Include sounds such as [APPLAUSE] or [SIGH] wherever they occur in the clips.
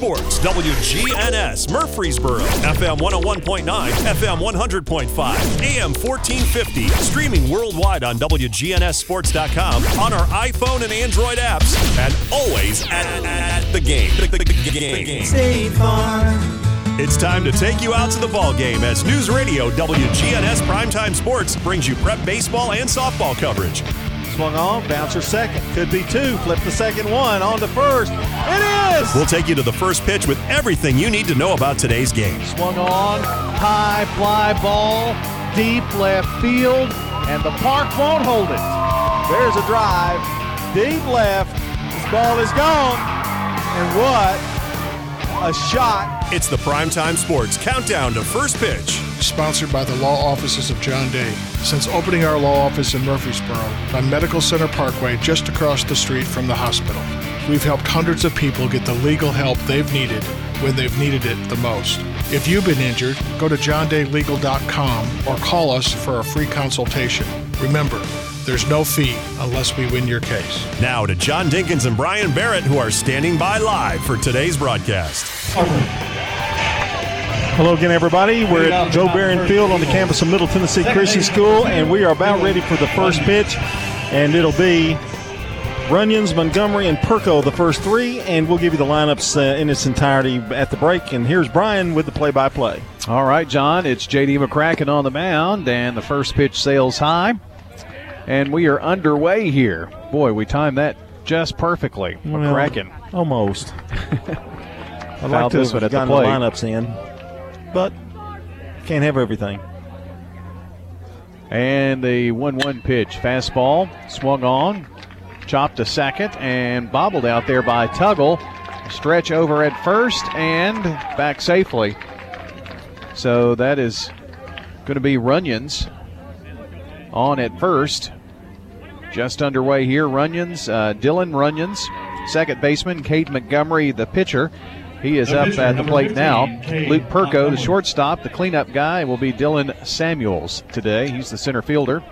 Sports WGNS Murfreesboro FM 101.9 FM 100.5 AM 1450 streaming worldwide on WGNSSports.com on our iPhone and Android apps and always at, at the game. The, the, the game. State Farm. It's time to take you out to the ball game as News Radio WGNS Primetime Sports brings you prep baseball and softball coverage. Swung on, bouncer second. Could be two. Flip the second one on to first. It is! We'll take you to the first pitch with everything you need to know about today's game. Swung on, high fly ball, deep left field, and the park won't hold it. There's a drive, deep left. This ball is gone. And what a shot. It's the Primetime Sports Countdown to First Pitch sponsored by the law offices of John Day. Since opening our law office in Murfreesboro on Medical Center Parkway just across the street from the hospital, we've helped hundreds of people get the legal help they've needed when they've needed it the most. If you've been injured, go to johndaylegal.com or call us for a free consultation. Remember, there's no fee unless we win your case. Now to John Dinkins and Brian Barrett, who are standing by live for today's broadcast. Hello again, everybody. We're at Joe Barron Field on the campus of Middle Tennessee Christian School, and we are about ready for the first pitch. And it'll be Runyons, Montgomery, and Perko, the first three, and we'll give you the lineups uh, in its entirety at the break. And here's Brian with the play-by-play. All right, John. It's J.D. McCracken on the mound, and the first pitch sails high, and we are underway here. Boy, we timed that just perfectly. McCracken, well, almost. [LAUGHS] I like to have gotten the lineups in but can't have everything. And the 1 1 pitch. Fastball swung on, chopped to second, and bobbled out there by Tuggle. Stretch over at first and back safely. So that is going to be Runyons on at first. Just underway here. Runyons, uh, Dylan Runyons, second baseman, Cade Montgomery, the pitcher. He is up at the plate now. Luke Perko, the shortstop. The cleanup guy will be Dylan Samuels today. He's the center fielder.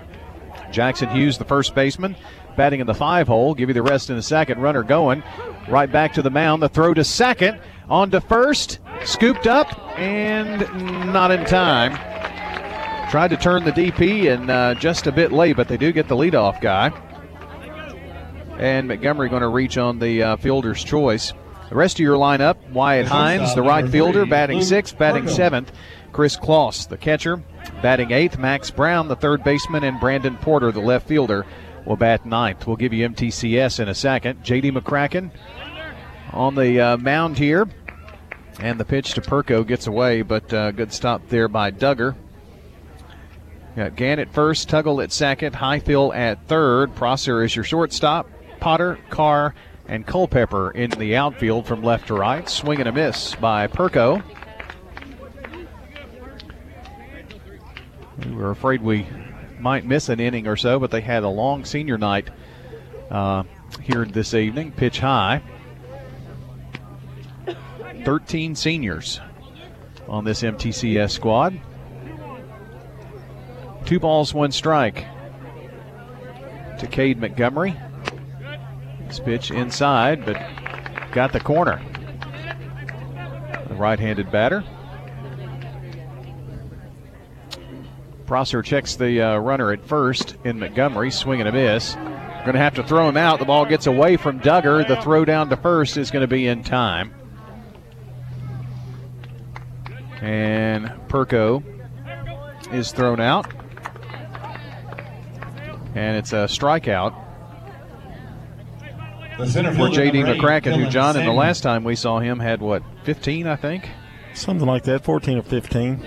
Jackson Hughes, the first baseman, batting in the five hole. Give you the rest in a second. Runner going right back to the mound. The throw to second, on to first, scooped up, and not in time. Tried to turn the DP and uh, just a bit late, but they do get the leadoff guy. And Montgomery going to reach on the uh, fielder's choice. The rest of your lineup Wyatt Hines, the right fielder, batting sixth, batting seventh. Chris Kloss, the catcher, batting eighth. Max Brown, the third baseman, and Brandon Porter, the left fielder, will bat ninth. We'll give you MTCS in a second. JD McCracken on the uh, mound here. And the pitch to Perko gets away, but uh, good stop there by Duggar. Got Gant at first, Tuggle at second, Highfield at third. Prosser is your shortstop. Potter, Carr, and Culpepper in the outfield from left to right. Swing and a miss by Perko. We were afraid we might miss an inning or so, but they had a long senior night uh, here this evening. Pitch high. 13 seniors on this MTCS squad. Two balls, one strike to Cade Montgomery. This pitch inside, but got the corner. The right handed batter. Prosser checks the uh, runner at first in Montgomery, swinging a miss. Going to have to throw him out. The ball gets away from Duggar. The throw down to first is going to be in time. And Perko is thrown out. And it's a strikeout for J.D. McCracken, who John, in the last time we saw him, had what, 15, I think? Something like that, 14 or 15.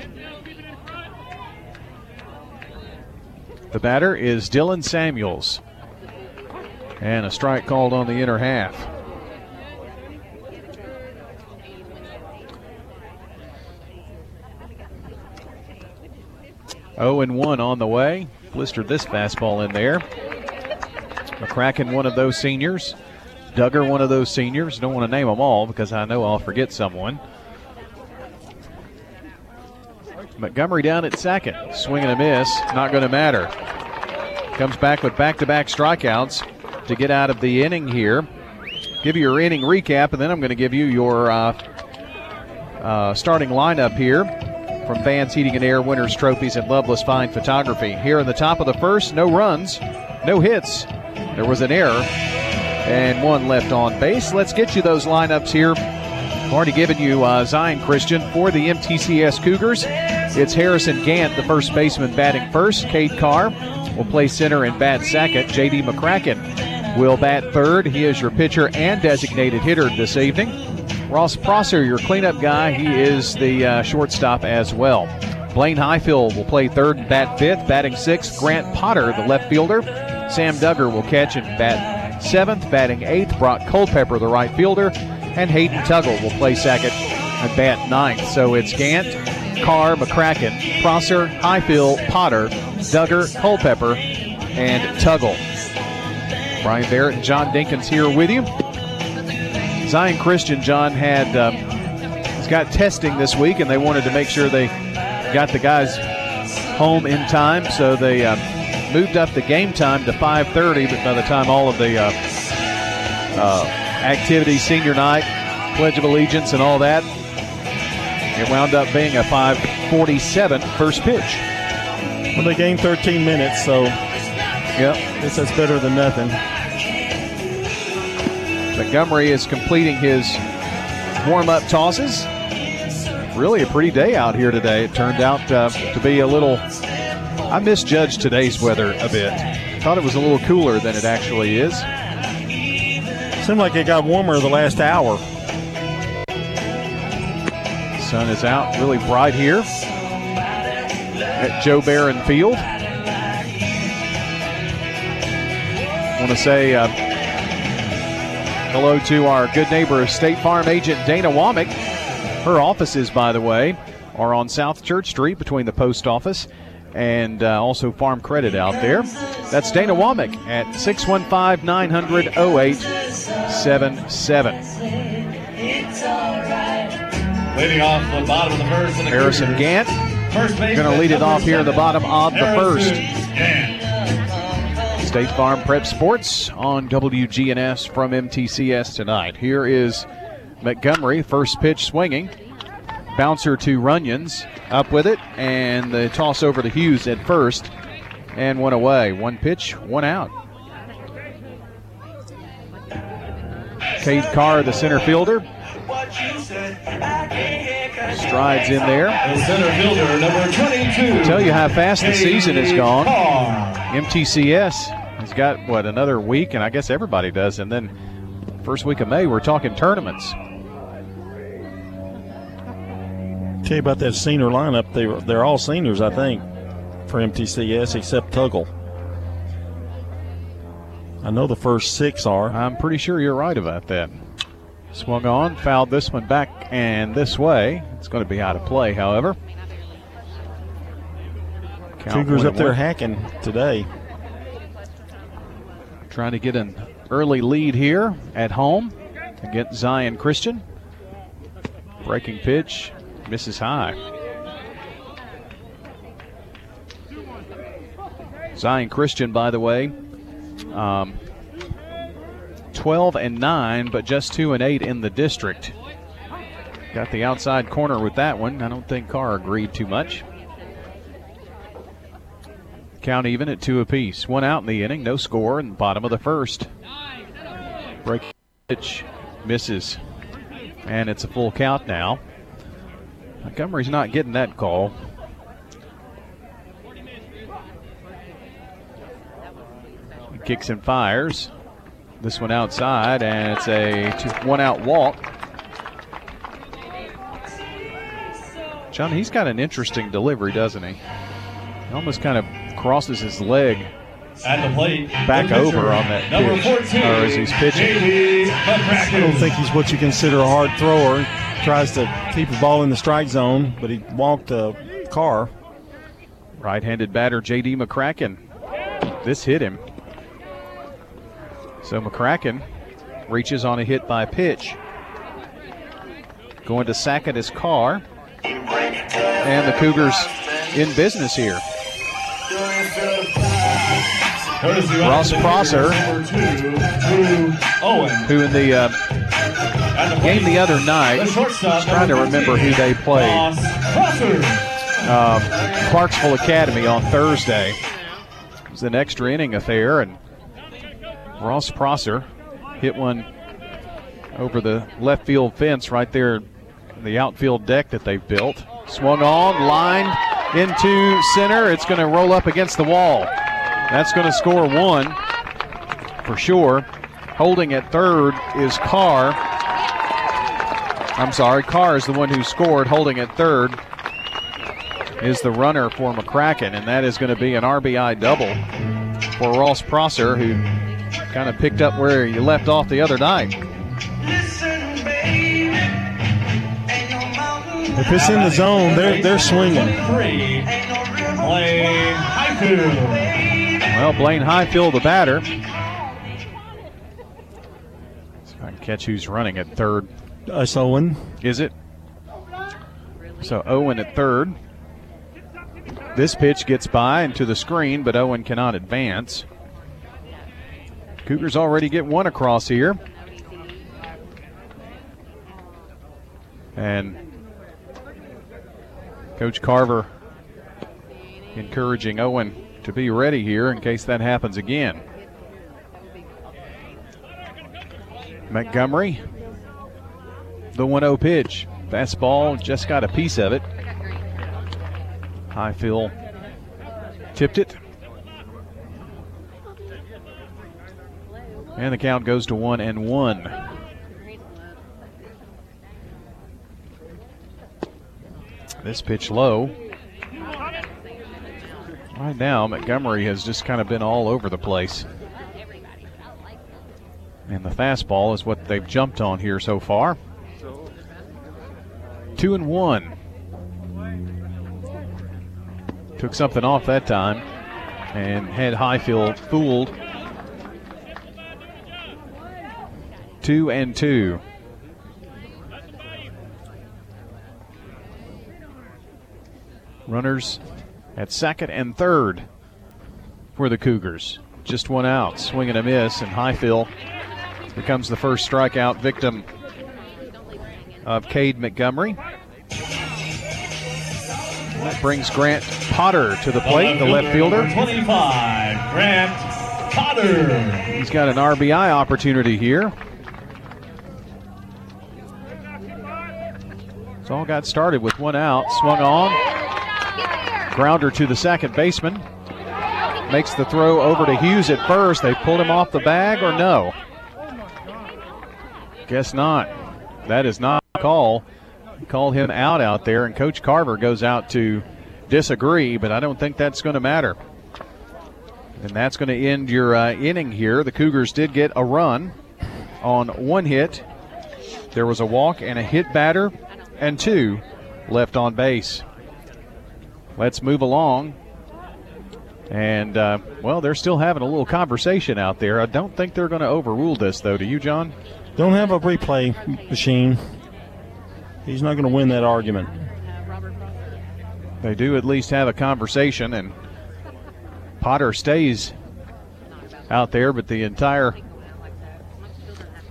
The batter is Dylan Samuels. And a strike called on the inner half. Oh and one on the way. Blistered this fastball in there. McCracken, one of those seniors. Duggar, one of those seniors. Don't want to name them all because I know I'll forget someone. Montgomery down at second. Swinging a miss. Not going to matter. Comes back with back to back strikeouts to get out of the inning here. give you your inning recap, and then I'm going to give you your uh, uh, starting lineup here from Vans Heating and Air Winners Trophies and Loveless Fine Photography. Here in the top of the first, no runs, no hits. There was an error and one left on base. Let's get you those lineups here. already given you uh, Zion Christian for the MTCS Cougars. It's Harrison Gant, the first baseman, batting first. Cade Carr will play center and bat second. J.D. McCracken will bat third. He is your pitcher and designated hitter this evening. Ross Prosser, your cleanup guy, he is the uh, shortstop as well. Blaine Highfield will play third and bat fifth. Batting sixth, Grant Potter, the left fielder. Sam Duggar will catch and bat seventh. Batting eighth, Brock Culpepper, the right fielder. And Hayden Tuggle will play second and bat ninth. So it's Gant, Carr, McCracken, Prosser, Highfield, Potter, Duggar, Culpepper, and Tuggle. Brian Barrett and John Dinkins here with you. Zion Christian, John, had um, has got testing this week, and they wanted to make sure they got the guys home in time, so they um, moved up the game time to 5:30. But by the time all of the uh, uh, activities, senior night, Pledge of Allegiance, and all that, it wound up being a 5:47 first pitch. Well, they gained 13 minutes, so yep, this is better than nothing. Montgomery is completing his warm-up tosses. Really a pretty day out here today. It turned out uh, to be a little. I misjudged today's weather a bit. Thought it was a little cooler than it actually is. Seemed like it got warmer the last hour. Sun is out, really bright here at Joe Barron Field. I want to say. Uh, Hello to our good neighbor, State Farm agent Dana Womack. Her offices, by the way, are on South Church Street between the post office and uh, also Farm Credit out there. That's Dana Womack at 615 900 0877. Leading off the bottom of the first. Harrison Gant going to lead it off here in the bottom of the first. State Farm Prep Sports on WGNS from MTCS tonight. Here is Montgomery, first pitch swinging. Bouncer to Runyons, up with it, and the toss over to Hughes at first, and one away. One pitch, one out. Cade Carr, the center fielder, strides in there. The center fielder, number 22. Tell you how fast the season has gone. MTCS has got what another week, and I guess everybody does. And then first week of May, we're talking tournaments. Tell you about that senior lineup. They they're all seniors, I think, for MTCS except Tuggle. I know the first six are. I'm pretty sure you're right about that. Swung on, fouled this one back and this way. It's going to be out of play, however. Count Cougars up there hacking today. Trying to get an early lead here at home against Zion Christian. Breaking pitch, misses high. Zion Christian, by the way, um, 12 and 9, but just 2 and 8 in the district. Got the outside corner with that one. I don't think Carr agreed too much. Count even at two apiece. One out in the inning, no score in the bottom of the first. Break pitch misses. And it's a full count now. Montgomery's not getting that call. He kicks and fires. This one outside, and it's a two, one out walk. John, he's got an interesting delivery, doesn't he? He almost kind of crosses his leg at the plate. Back over on that Number pitch, 14, or as he's pitching. I don't think he's what you consider a hard thrower. Tries to keep the ball in the strike zone, but he walked a Carr. Right-handed batter J.D. McCracken. This hit him. So McCracken reaches on a hit by pitch. Going to second his Carr. And the Cougars in business here. Ross Prosser. Who in the uh, the game the other night, the I was trying to remember who they played. Um, Clarksville Academy on Thursday. It was an extra inning affair, and Ross Prosser hit one over the left field fence right there in the outfield deck that they've built. Swung on, lined into center. It's going to roll up against the wall. That's going to score one for sure. Holding at third is Carr. I'm sorry, Carr is the one who scored. Holding at third is the runner for McCracken, and that is going to be an RBI double for Ross Prosser, who kind of picked up where you left off the other night. If it's in the zone, they're they're swinging. Blaine Highfield. Well, Blaine Highfield, the batter. See if I can catch who's running at third. Us Owen. Is it? So Owen at third. This pitch gets by and to the screen, but Owen cannot advance. Cougars already get one across here. And Coach Carver encouraging Owen to be ready here in case that happens again. Montgomery, the 1 0 pitch. Fastball just got a piece of it. Highfield tipped it. And the count goes to 1 and 1. This pitch low. Right now, Montgomery has just kind of been all over the place. And the fastball is what they've jumped on here so far. Two and one. Took something off that time and had Highfield fooled. Two and two. Runners at second and third for the Cougars. Just one out, swing and a miss, and Highfield becomes the first strikeout victim of Cade Montgomery. That brings Grant Potter to the plate, the left fielder. 25, Grant Potter. He's got an RBI opportunity here. It's all got started with one out, swung on, grounder to the second baseman. Makes the throw over to Hughes at first. They pulled him off the bag or no? Guess not. That is not a call. Him out out there, and Coach Carver goes out to disagree, but I don't think that's going to matter. And that's going to end your uh, inning here. The Cougars did get a run on one hit. There was a walk and a hit batter, and two left on base. Let's move along. And, uh, well, they're still having a little conversation out there. I don't think they're going to overrule this, though. Do you, John? Don't have a replay machine. He's not going to win that argument. They do at least have a conversation, and Potter stays out there, but the entire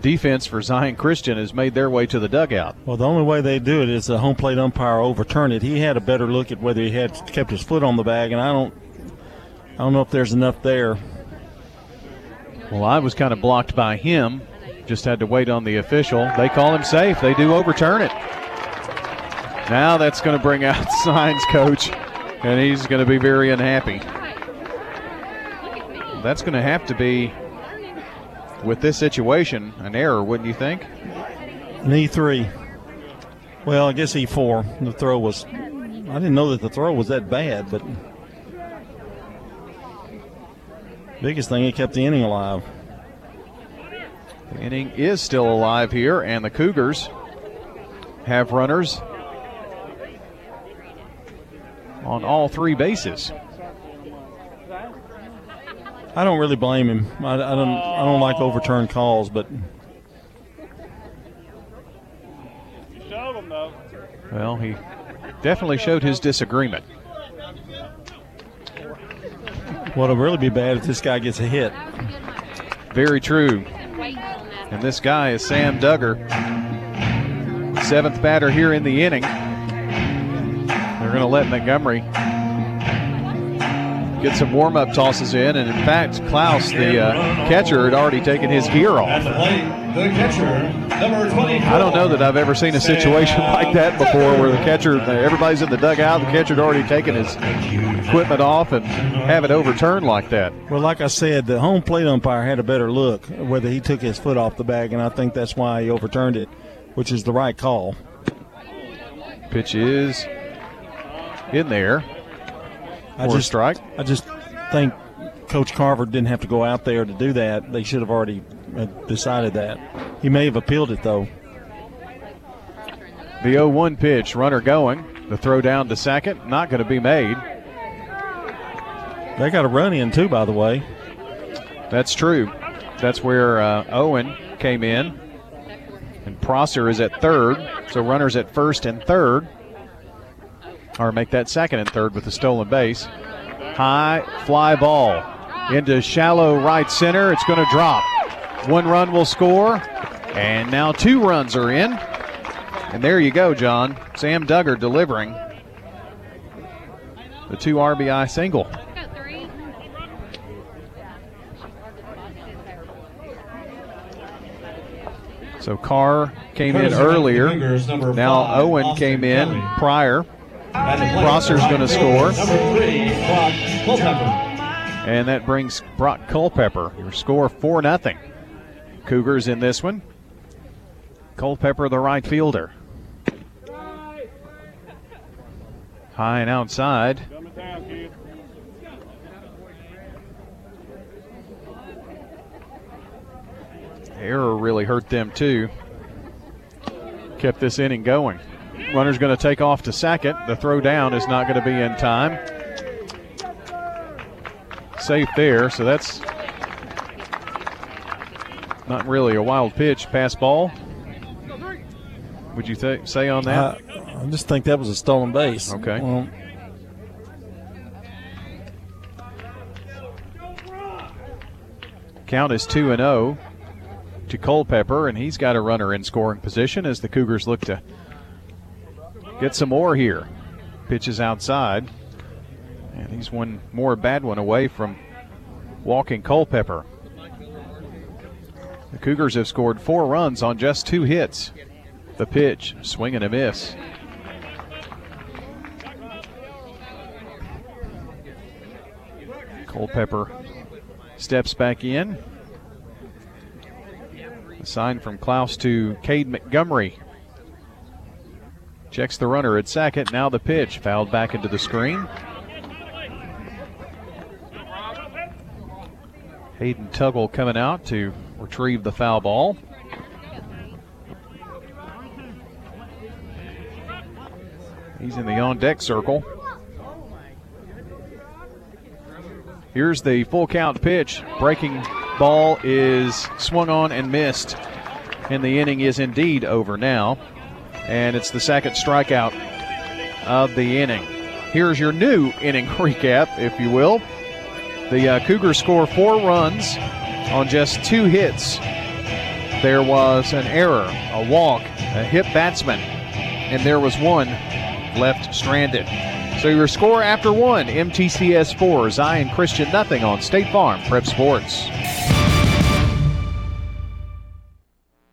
defense for Zion Christian has made their way to the dugout. Well, the only way they do it is the home plate umpire overturn it. He had a better look at whether he had kept his foot on the bag, and I don't, I don't know if there's enough there. Well, I was kind of blocked by him. Just had to wait on the official. They call him safe. They do overturn it. Now that's going to bring out [LAUGHS] Zion's coach, and he's going to be very unhappy. That's going to have to be, with this situation, an error, wouldn't you think? An E3. Well, I guess E4. The throw was. I didn't know that the throw was that bad, but. Biggest thing, it kept the inning alive. The inning is still alive here, and the Cougars have runners on all three bases. I don't really blame him. I, I don't. I don't like overturned calls, but Well, he definitely showed his disagreement. What'll really be bad if this guy gets a hit. Very true. And this guy is Sam Duggar, seventh batter here in the inning. They're going to let Montgomery get some warm up tosses in. And in fact, Klaus, the uh, catcher, had already taken his gear off. the plate, the catcher, number 24. I don't know that I've ever seen a situation like that before where the catcher, everybody's in the dugout, the catcher had already taken his equipment off and have it overturned like that. Well, like I said, the home plate umpire had a better look whether he took his foot off the bag, and I think that's why he overturned it, which is the right call. Pitch is in there. I just strike. I just think Coach Carver didn't have to go out there to do that. They should have already uh, decided that. He may have appealed it though. The 0 1 pitch, runner going. The throw down to second, not going to be made. They got a run in too, by the way. That's true. That's where uh, Owen came in. And Prosser is at third. So runners at first and third. Or make that second and third with the stolen base. High fly ball into shallow right center. It's going to drop. One run will score. And now two runs are in. And there you go, John. Sam Duggar delivering the two RBI single. So Carr came in Courtesy of the earlier. Now Owen came in prior, At the plate, Prosser's right gonna score. Number three, Brock Culpepper. and that brings Brock Culpepper. Your score 4 0. Cougars in this one. Culpepper, the right fielder. High and outside. Error really hurt them too. Kept this inning going. Runner's going to take off to second. The throw down is not going to be in time. Safe there, so that's not really a wild pitch. Pass ball. Would you th- say on that? I, I just think that was a stolen base. Okay. Count is 2 and 0 to Culpepper, and he's got a runner in scoring position as the Cougars look to get some more here. Pitches outside, and he's one more bad one away from walking Culpepper. The Cougars have scored four runs on just two hits. The pitch, swing and a miss. Culpepper steps back in. A sign from Klaus to Cade Montgomery. Checks the runner at second. Now the pitch fouled back into the screen. Hayden Tuggle coming out to retrieve the foul ball. He's in the on deck circle. Here's the full count pitch. Breaking ball is swung on and missed. And the inning is indeed over now. And it's the second strikeout of the inning. Here's your new inning [LAUGHS] recap, if you will. The uh, Cougars score four runs on just two hits. There was an error, a walk, a hit batsman, and there was one left stranded. So your score after one, MTCS 4, Zion Christian nothing on State Farm Prep Sports.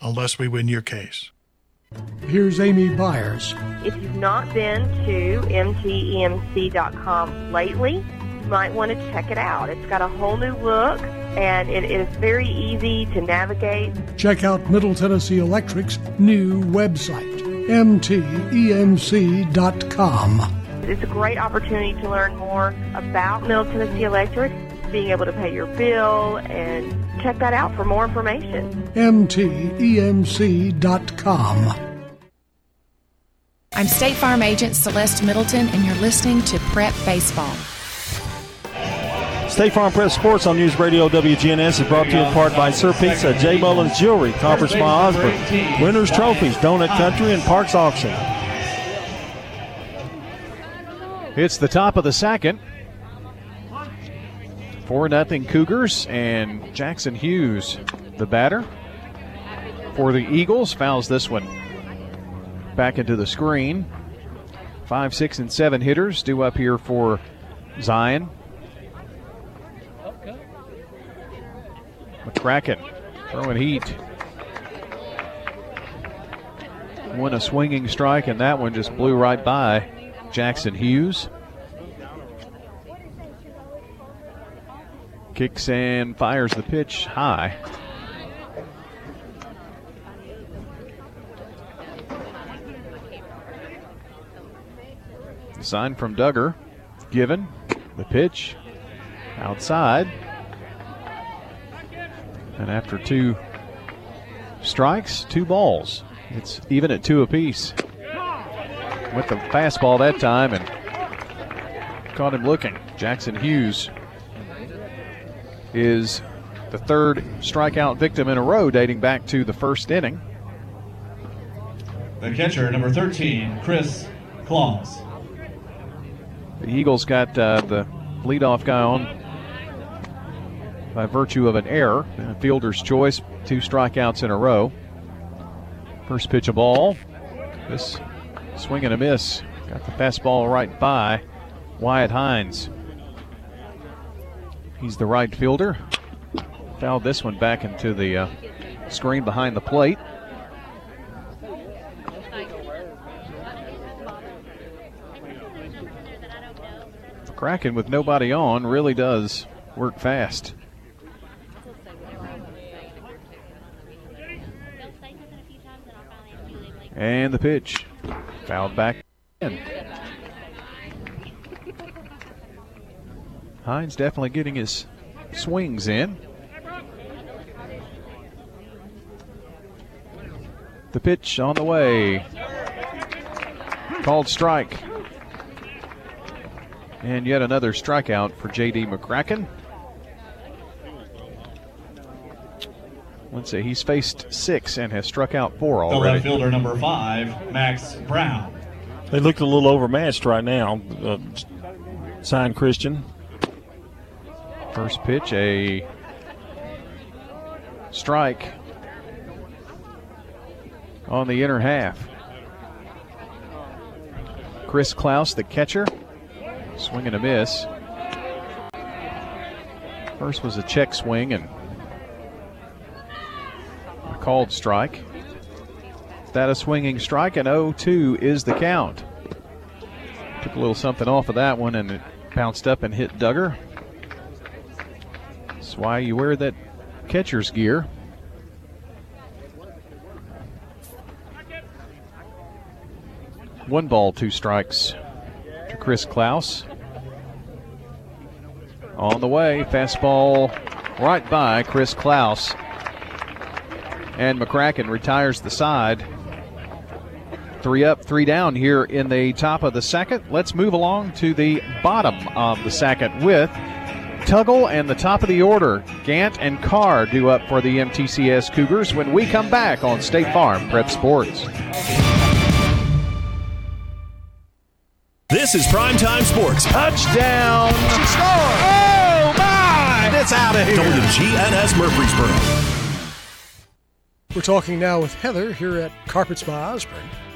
unless we win your case. Here's Amy Byers. If you've not been to mtemc.com lately, you might want to check it out. It's got a whole new look and it is very easy to navigate. Check out Middle Tennessee Electric's new website, mtemc.com. It's a great opportunity to learn more about Middle Tennessee Electric being able to pay your bill and check that out for more information. MTEMC.com. I'm State Farm Agent Celeste Middleton, and you're listening to Prep Baseball. State Farm Prep Sports on News Radio WGNS is brought to you in part by Sir Pizza, J. Mullins Jewelry, Conference by Osborne, Winners Trophies, Donut Country, and Parks Auction. It's the top of the second. 4 nothing Cougars and Jackson Hughes, the batter. For the Eagles, fouls this one back into the screen. Five, six, and seven hitters due up here for Zion. McCracken throwing heat. Won a swinging strike, and that one just blew right by Jackson Hughes. Kicks and fires the pitch high. Sign from Duggar given. The pitch outside. And after two strikes, two balls. It's even at two apiece. With the fastball that time and caught him looking. Jackson Hughes is the third strikeout victim in a row dating back to the first inning. The catcher, number 13, Chris Claus. The Eagles got uh, the leadoff guy on by virtue of an error. A fielder's choice, two strikeouts in a row. First pitch a ball. This swing and a miss. Got the fastball right by Wyatt Hines. He's the right fielder. Fouled this one back into the uh, screen behind the plate. Kraken with nobody on really does work fast. And the pitch. Fouled back in. Hines definitely getting his swings in. The pitch on the way. Called strike. And yet another strikeout for J.D. McCracken. Let's see, he's faced six and has struck out four The already. left fielder, number five, Max Brown. They look a little overmatched right now. Uh, Zion Christian. First pitch, a strike on the inner half. Chris Klaus, the catcher, swinging a miss. First was a check swing and a called strike. That a swinging strike, and 0 2 is the count. Took a little something off of that one, and it bounced up and hit Duggar. That's why you wear that catcher's gear. One ball, two strikes to Chris Klaus. On the way, fastball right by Chris Klaus. And McCracken retires the side. Three up, three down here in the top of the second. Let's move along to the bottom of the second with Tuggle and the top of the order. Gant and Carr do up for the MTCS Cougars when we come back on State Farm Prep Sports. This is Primetime Sports. Touchdown! She scored! Oh my! It's out of here. WGNS Murfreesboro. We're talking now with Heather here at Carpets by Osborne.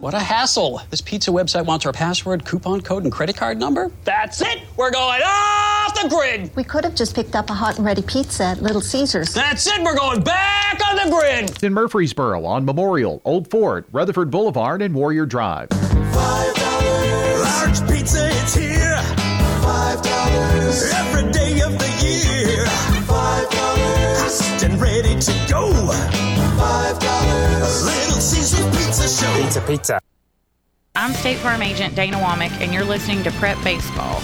What a hassle. This pizza website wants our password, coupon code, and credit card number? That's it! We're going off the grid. We could have just picked up a hot and ready pizza at Little Caesars. That's it. We're going back on the grid. In Murfreesboro on Memorial, Old Fort, Rutherford Boulevard, and Warrior Drive. Five dollars. Large pizza, it's here. Five dollars. Every day of the year. Five dollars. Hot and ready to go. Five dollars. Little Caesars Pizza Show. Pizza, pizza. I'm State Farm Agent Dana Womack, and you're listening to Prep Baseball.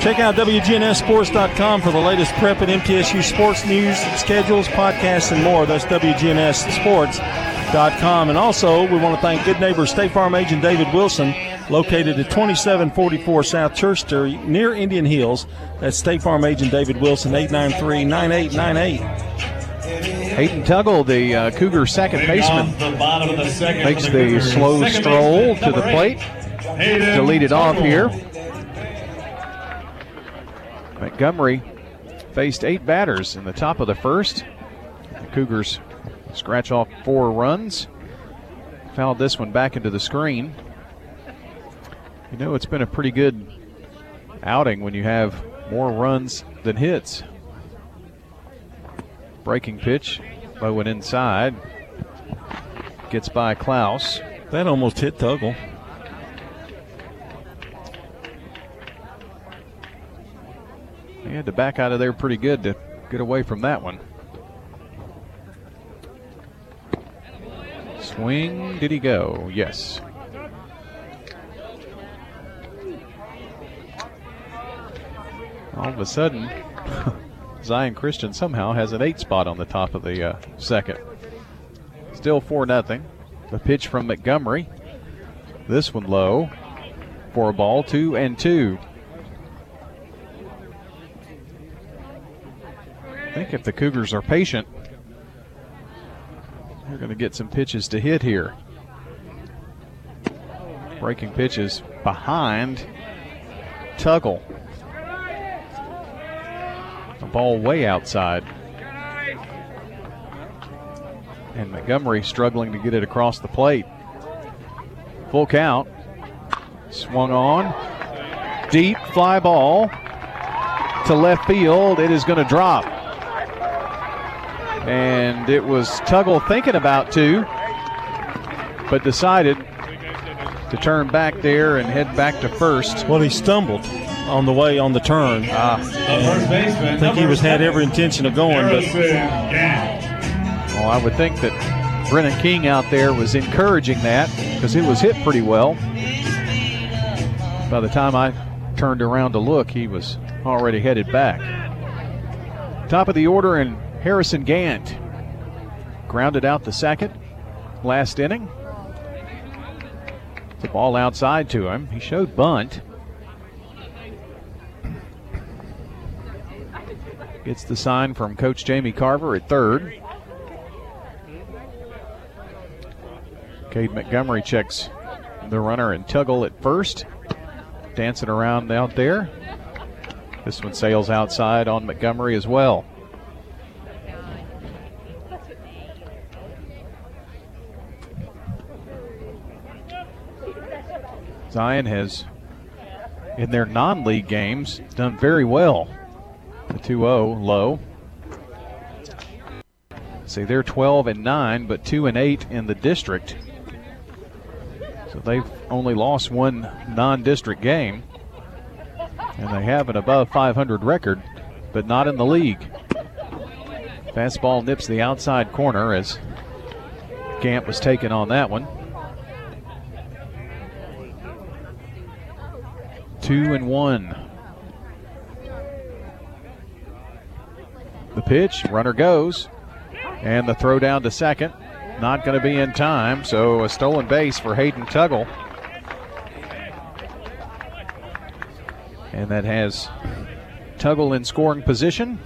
Check out WGNSSports.com for the latest prep and MTSU sports news, schedules, podcasts, and more. That's WGNSSports.com. And also, we want to thank good neighbor State Farm Agent David Wilson, located at 2744 South Church Street near Indian Hills. That's State Farm Agent David Wilson, 893 9898. Hayden Tuggle, the uh, Cougar second baseman, the second makes the the slow Second stroll to the plate to lead it off here. Montgomery faced eight batters in the top of the first. The Cougars scratch off four runs. Fouled this one back into the screen. You know, it's been a pretty good outing when you have more runs than hits. Breaking pitch, low and inside. Gets by Klaus. That almost hit Tuggle. He had to back out of there pretty good to get away from that one. Swing, did he go? Yes. All of a sudden, [LAUGHS] Zion Christian somehow has an eight spot on the top of the uh, second. Still 4 nothing. The pitch from Montgomery. This one low. For a ball, two and two. I think if the Cougars are patient, they're going to get some pitches to hit here. Breaking pitches behind Tuggle. Ball way outside. And Montgomery struggling to get it across the plate. Full count. Swung on. Deep fly ball to left field. It is going to drop. And it was Tuggle thinking about to, but decided to turn back there and head back to first. Well, he stumbled on the way on the turn. Ah. I think he was had every intention of going, but Well, I would think that Brennan King out there was encouraging that because it was hit pretty well. By the time I turned around to look, he was already headed back. Top of the order, and Harrison Gant grounded out the second last inning. The ball outside to him. He showed bunt. Gets the sign from Coach Jamie Carver at third. Cade Montgomery checks the runner and Tuggle at first. Dancing around out there. This one sails outside on Montgomery as well. Zion has, in their non league games, done very well. The 2 0 low. See, they're 12 and 9, but 2 and 8 in the district. So they've only lost one non district game. And they have an above 500 record, but not in the league. Fastball nips the outside corner as Camp was taken on that one. Two and one. The pitch, runner goes, and the throw down to second. Not going to be in time, so a stolen base for Hayden Tuggle. And that has Tuggle in scoring position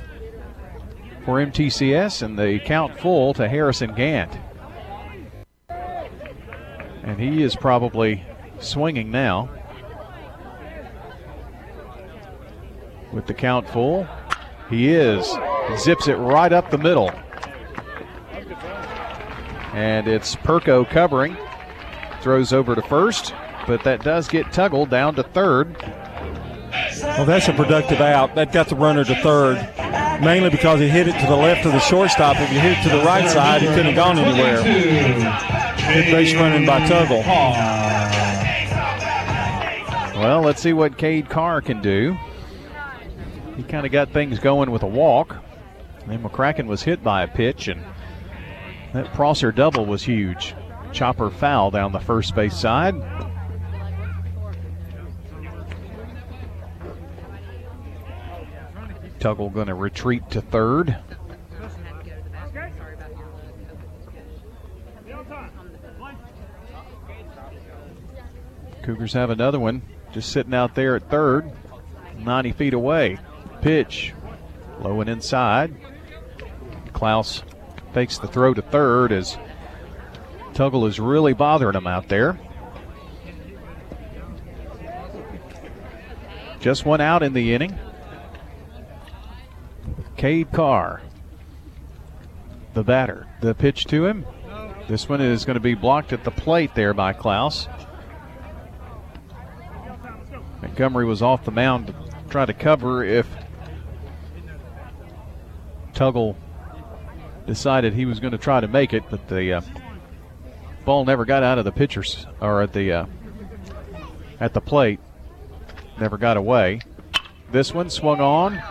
for MTCS, and the count full to Harrison Gant. And he is probably swinging now. With the count full, he is. Zips it right up the middle. And it's Perko covering. Throws over to first, but that does get Tuggle down to third. Well, that's a productive out. That got the runner to third, mainly because he hit it to the left of the shortstop. If you hit it to the right side, he couldn't have gone anywhere. Good base running by Tuggle. Well, let's see what Cade Carr can do. He kind of got things going with a walk. And McCracken was hit by a pitch, and that Prosser double was huge. Chopper foul down the first base side. Tuggle going to retreat to third. Cougars have another one just sitting out there at third, 90 feet away. Pitch, low and inside. Klaus fakes the throw to third as Tuggle is really bothering him out there. Just one out in the inning. Cade Carr, the batter. The pitch to him. This one is going to be blocked at the plate there by Klaus. Montgomery was off the mound to try to cover if Tuggle decided he was going to try to make it, but the uh, ball never got out of the pitcher's or at the uh, at the plate. Never got away. This one swung on,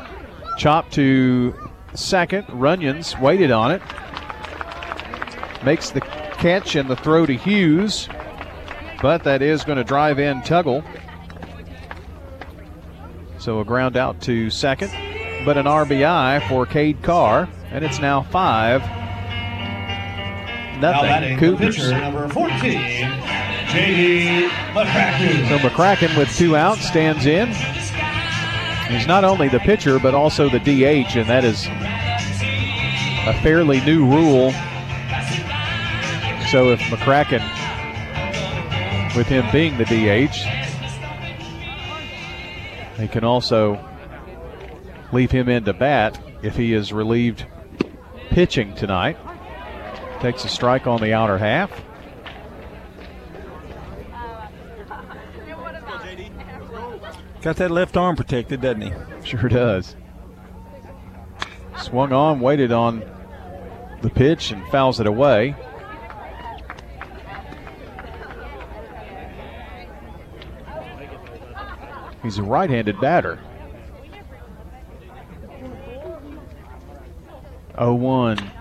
chopped to second. Runyons waited on it, makes the catch and the throw to Hughes, but that is going to drive in Tuggle. So a ground out to second, but an RBI for Cade Carr, and it's now five. Now Nothing. batting Cougars. pitcher, number 14, J.D. McCracken. So McCracken with two outs stands in. He's not only the pitcher, but also the DH, and that is a fairly new rule. So if McCracken, with him being the DH, they can also leave him in to bat if he is relieved pitching tonight. Takes a strike on the outer half. Got that left arm protected, doesn't he? Sure does. Swung on, waited on the pitch, and fouls it away. He's a right handed batter. 0 1.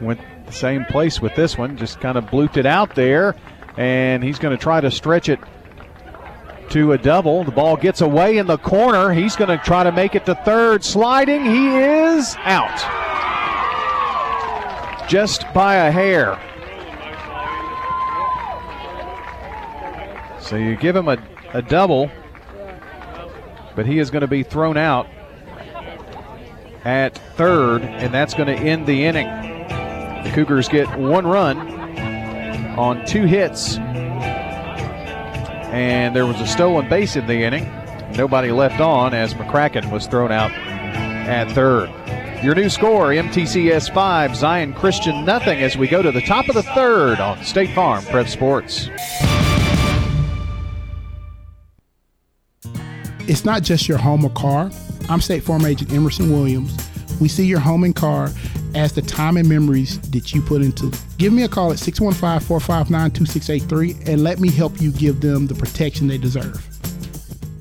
Went the same place with this one, just kind of blooped it out there, and he's going to try to stretch it to a double. The ball gets away in the corner. He's going to try to make it to third. Sliding, he is out. Just by a hair. So you give him a, a double, but he is going to be thrown out at third, and that's going to end the inning. The Cougars get one run on two hits and there was a stolen base in the inning. Nobody left on as McCracken was thrown out at third. Your new score, MTCS 5, Zion Christian nothing as we go to the top of the third on State Farm Prep Sports. It's not just your home or car. I'm State Farm Agent Emerson Williams. We see your home and car as the time and memories that you put into. Give me a call at 615 459 2683 and let me help you give them the protection they deserve.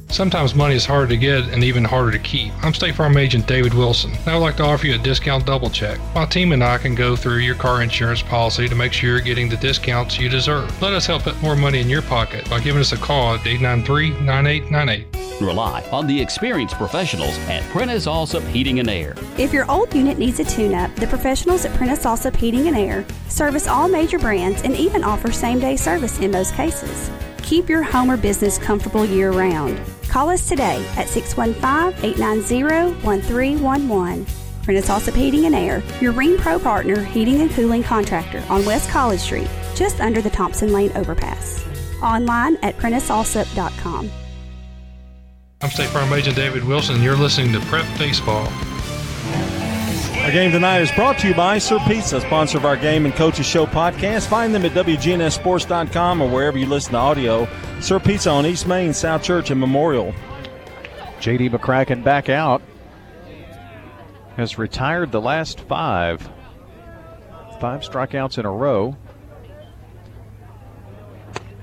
Sometimes money is harder to get and even harder to keep. I'm State Farm Agent David Wilson. and I would like to offer you a discount double check. My team and I can go through your car insurance policy to make sure you're getting the discounts you deserve. Let us help put more money in your pocket by giving us a call at 893 9898. Rely on the experienced professionals at Prentice Allsup Heating and Air. If your old unit needs a tune up, the professionals at Prentice Allsup Heating and Air service all major brands and even offer same day service in most cases. Keep your home or business comfortable year round. Call us today at 615 890 1311. Prentice Allsup Heating and Air, your Rheem Pro partner heating and cooling contractor on West College Street, just under the Thompson Lane overpass. Online at PrenticeAllsup.com. I'm State Farm Agent David Wilson, and you're listening to Prep Baseball. Our game tonight is brought to you by Sir Pizza, sponsor of our Game and Coaches Show podcast. Find them at WGNSSports.com or wherever you listen to audio. Sir Pizza on East Main, South Church, and Memorial. J.D. McCracken back out. Has retired the last five. Five strikeouts in a row.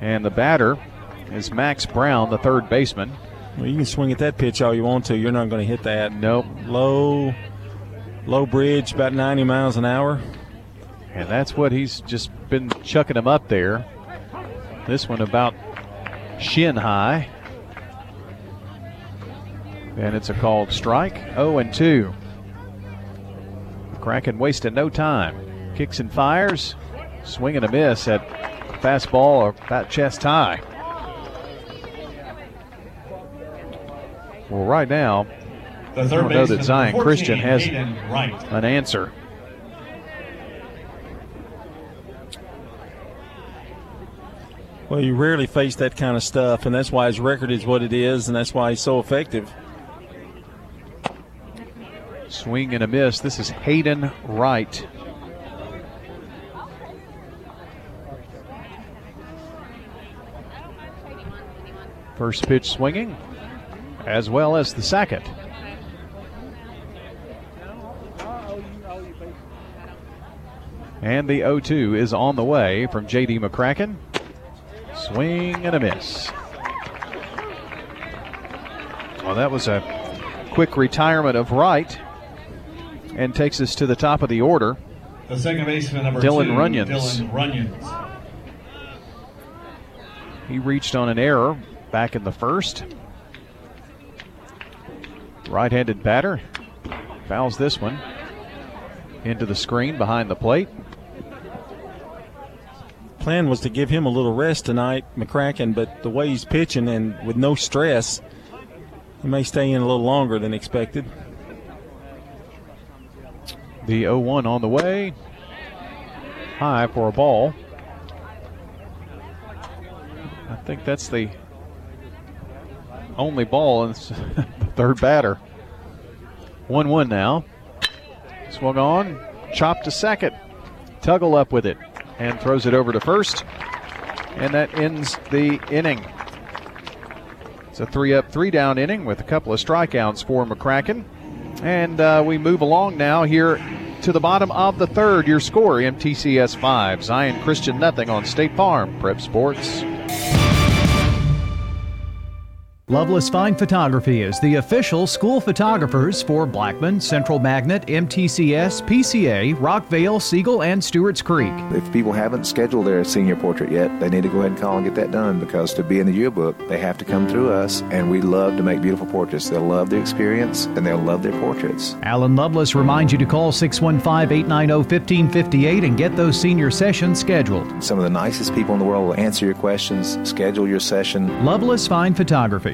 And the batter is Max Brown, the third baseman. Well, you can swing at that pitch all you want to. You're not going to hit that. Nope. Low, low bridge, about 90 miles an hour. And that's what he's just been chucking them up there. This one about shin high. And it's a called strike. 0 and 2. Kraken wasting no time. Kicks and fires. Swing and a miss at fastball or about chest high. Well, right now, I don't know that Zion Christian has an answer. Well, you rarely face that kind of stuff, and that's why his record is what it is, and that's why he's so effective. Swing and a miss. This is Hayden Wright. First pitch swinging, as well as the second. And the 0 2 is on the way from J.D. McCracken. Swing and a miss. Well, that was a quick retirement of Wright and takes us to the top of the order. The second baseman, number Dylan two, Runyons. Dylan Runyons. He reached on an error back in the first. Right handed batter fouls this one into the screen behind the plate. Plan was to give him a little rest tonight, McCracken, but the way he's pitching and with no stress, he may stay in a little longer than expected. The 0 1 on the way. High for a ball. I think that's the only ball in [LAUGHS] the third batter. 1 1 now. Swung on, chopped to second. Tuggle up with it and throws it over to first. And that ends the inning. It's a three up, three down inning with a couple of strikeouts for McCracken. And uh, we move along now here to the bottom of the third. Your score MTCS 5, Zion Christian nothing on State Farm Prep Sports. Loveless Fine Photography is the official school photographers for Blackman, Central Magnet, MTCS, PCA, Rockvale, Siegel, and Stewart's Creek. If people haven't scheduled their senior portrait yet, they need to go ahead and call and get that done because to be in the yearbook, they have to come through us, and we love to make beautiful portraits. They'll love the experience and they'll love their portraits. Alan Loveless reminds you to call 615 890 1558 and get those senior sessions scheduled. Some of the nicest people in the world will answer your questions, schedule your session. Loveless Fine Photography.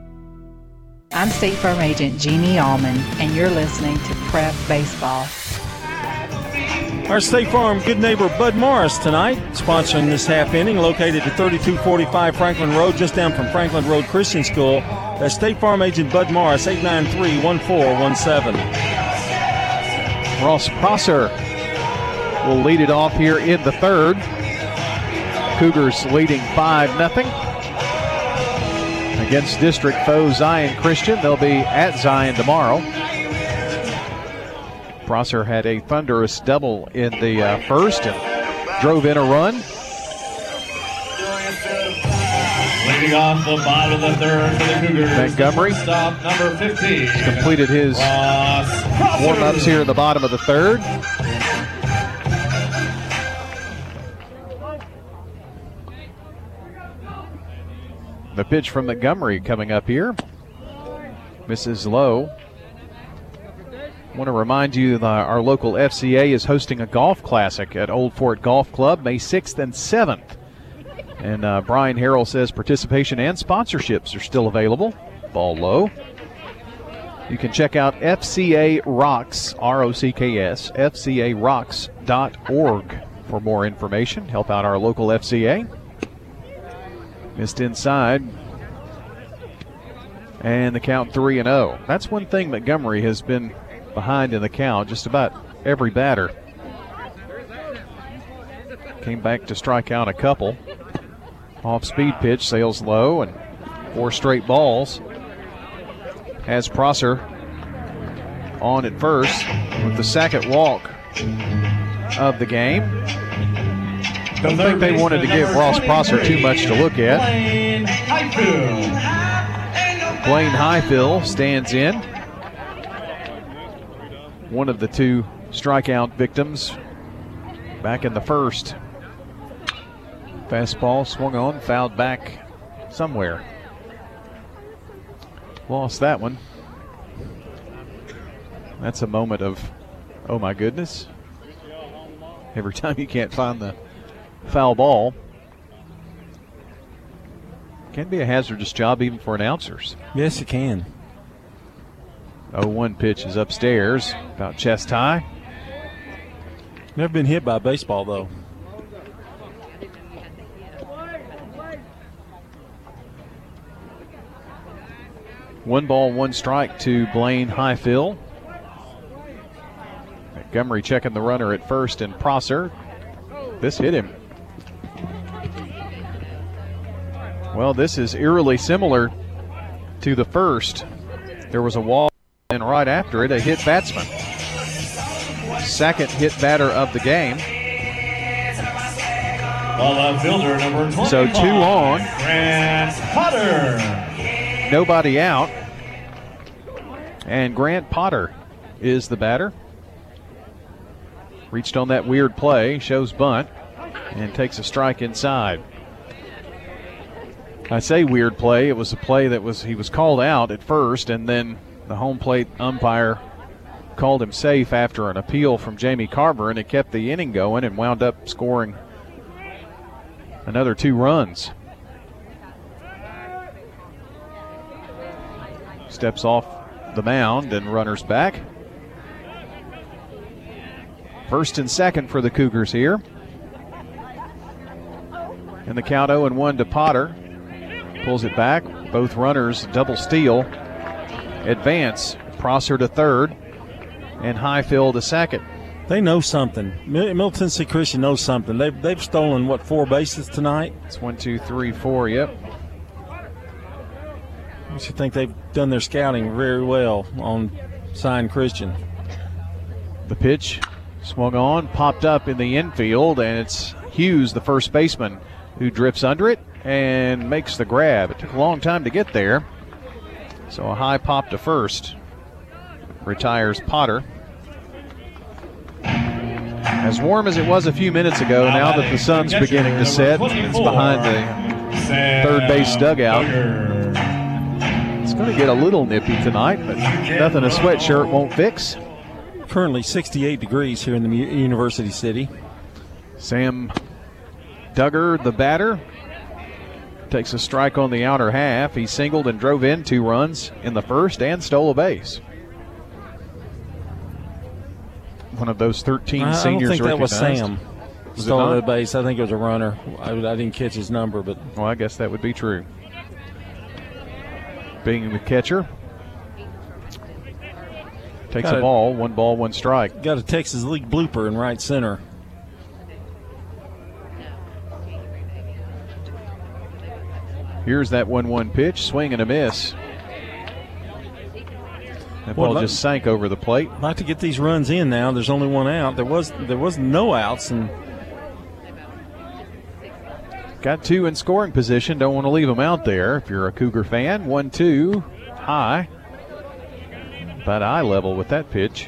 I'm State Farm Agent Jeannie Allman, and you're listening to Prep Baseball. Our State Farm good neighbor Bud Morris tonight, sponsoring this half inning, located at 3245 Franklin Road, just down from Franklin Road Christian School. That's State Farm Agent Bud Morris, 893 1417. Ross Prosser will lead it off here in the third. Cougars leading 5 0 against district foe Zion Christian. They'll be at Zion tomorrow. Prosser had a thunderous double in the uh, first and drove in a run. Leading off the bottom of the third for the Cougars. Montgomery Stop number 15. He's completed his warm ups here in the bottom of the third. The pitch from Montgomery coming up here. Mrs. Lowe. I Want to remind you that our local FCA is hosting a golf classic at Old Fort Golf Club May 6th and 7th. And uh, Brian Harrell says participation and sponsorships are still available. Ball low. You can check out FCA Rocks, R O C K S, FCARocks.org for more information. Help out our local FCA. Missed inside. And the count 3 and 0. That's one thing Montgomery has been behind in the count, just about every batter. Came back to strike out a couple. Off speed pitch, sails low, and four straight balls. Has Prosser on at first with the second walk of the game. Don't think they wanted to give Ross Prosser too much to look at. Blaine Highfill stands in. One of the two strikeout victims back in the first. Fastball swung on, fouled back somewhere. Lost that one. That's a moment of, oh my goodness. Every time you can't find the foul ball. Can be a hazardous job even for announcers. Yes, it can. 0 1 pitch is upstairs, about chest high. Never been hit by a baseball, though. One ball, one strike to Blaine Highfill. Montgomery checking the runner at first and Prosser. This hit him. Well, this is eerily similar to the first. There was a wall, and right after it, a hit batsman. Second hit batter of the game. Ball fielder number So two on. Grant Potter. Nobody out. And Grant Potter is the batter. Reached on that weird play, shows bunt, and takes a strike inside. I say weird play. It was a play that was he was called out at first, and then the home plate umpire called him safe after an appeal from Jamie Carver, and it kept the inning going and wound up scoring another two runs. Steps off the mound and runners back. First and second for the Cougars here. And the count 0 and 1 to Potter. Pulls it back. Both runners double steal. Advance. Prosser to third. And Highfield to second. They know something. Middle Tennessee Christian knows something. They've, they've stolen, what, four bases tonight? It's one, two, three, four, yep. I should think they've done their scouting very well on Zion Christian. The pitch swung on, popped up in the infield, and it's Hughes, the first baseman, who drifts under it and makes the grab. It took a long time to get there. So a high pop to first. Retires Potter. As warm as it was a few minutes ago, now that the sun's beginning to set, it's behind the third base dugout. It's going to get a little nippy tonight, but nothing a sweatshirt won't fix. Currently 68 degrees here in the University City. Sam Duggar, the batter, takes a strike on the outer half. He singled and drove in two runs in the first and stole a base. One of those 13 I, seniors I don't think that was. Sam. Was Stole the base. I think it was a runner. I, I didn't catch his number, but Well, I guess that would be true. Being the catcher, takes Got a ball, one ball, one strike. got a Texas League blooper in right center. Here's that 1 1 pitch, swing and a miss. That ball just sank over the plate. Like to get these runs in now. There's only one out. There was there was no outs, and Got two in scoring position. Don't want to leave them out there if you're a Cougar fan. 1 2, high. About eye level with that pitch.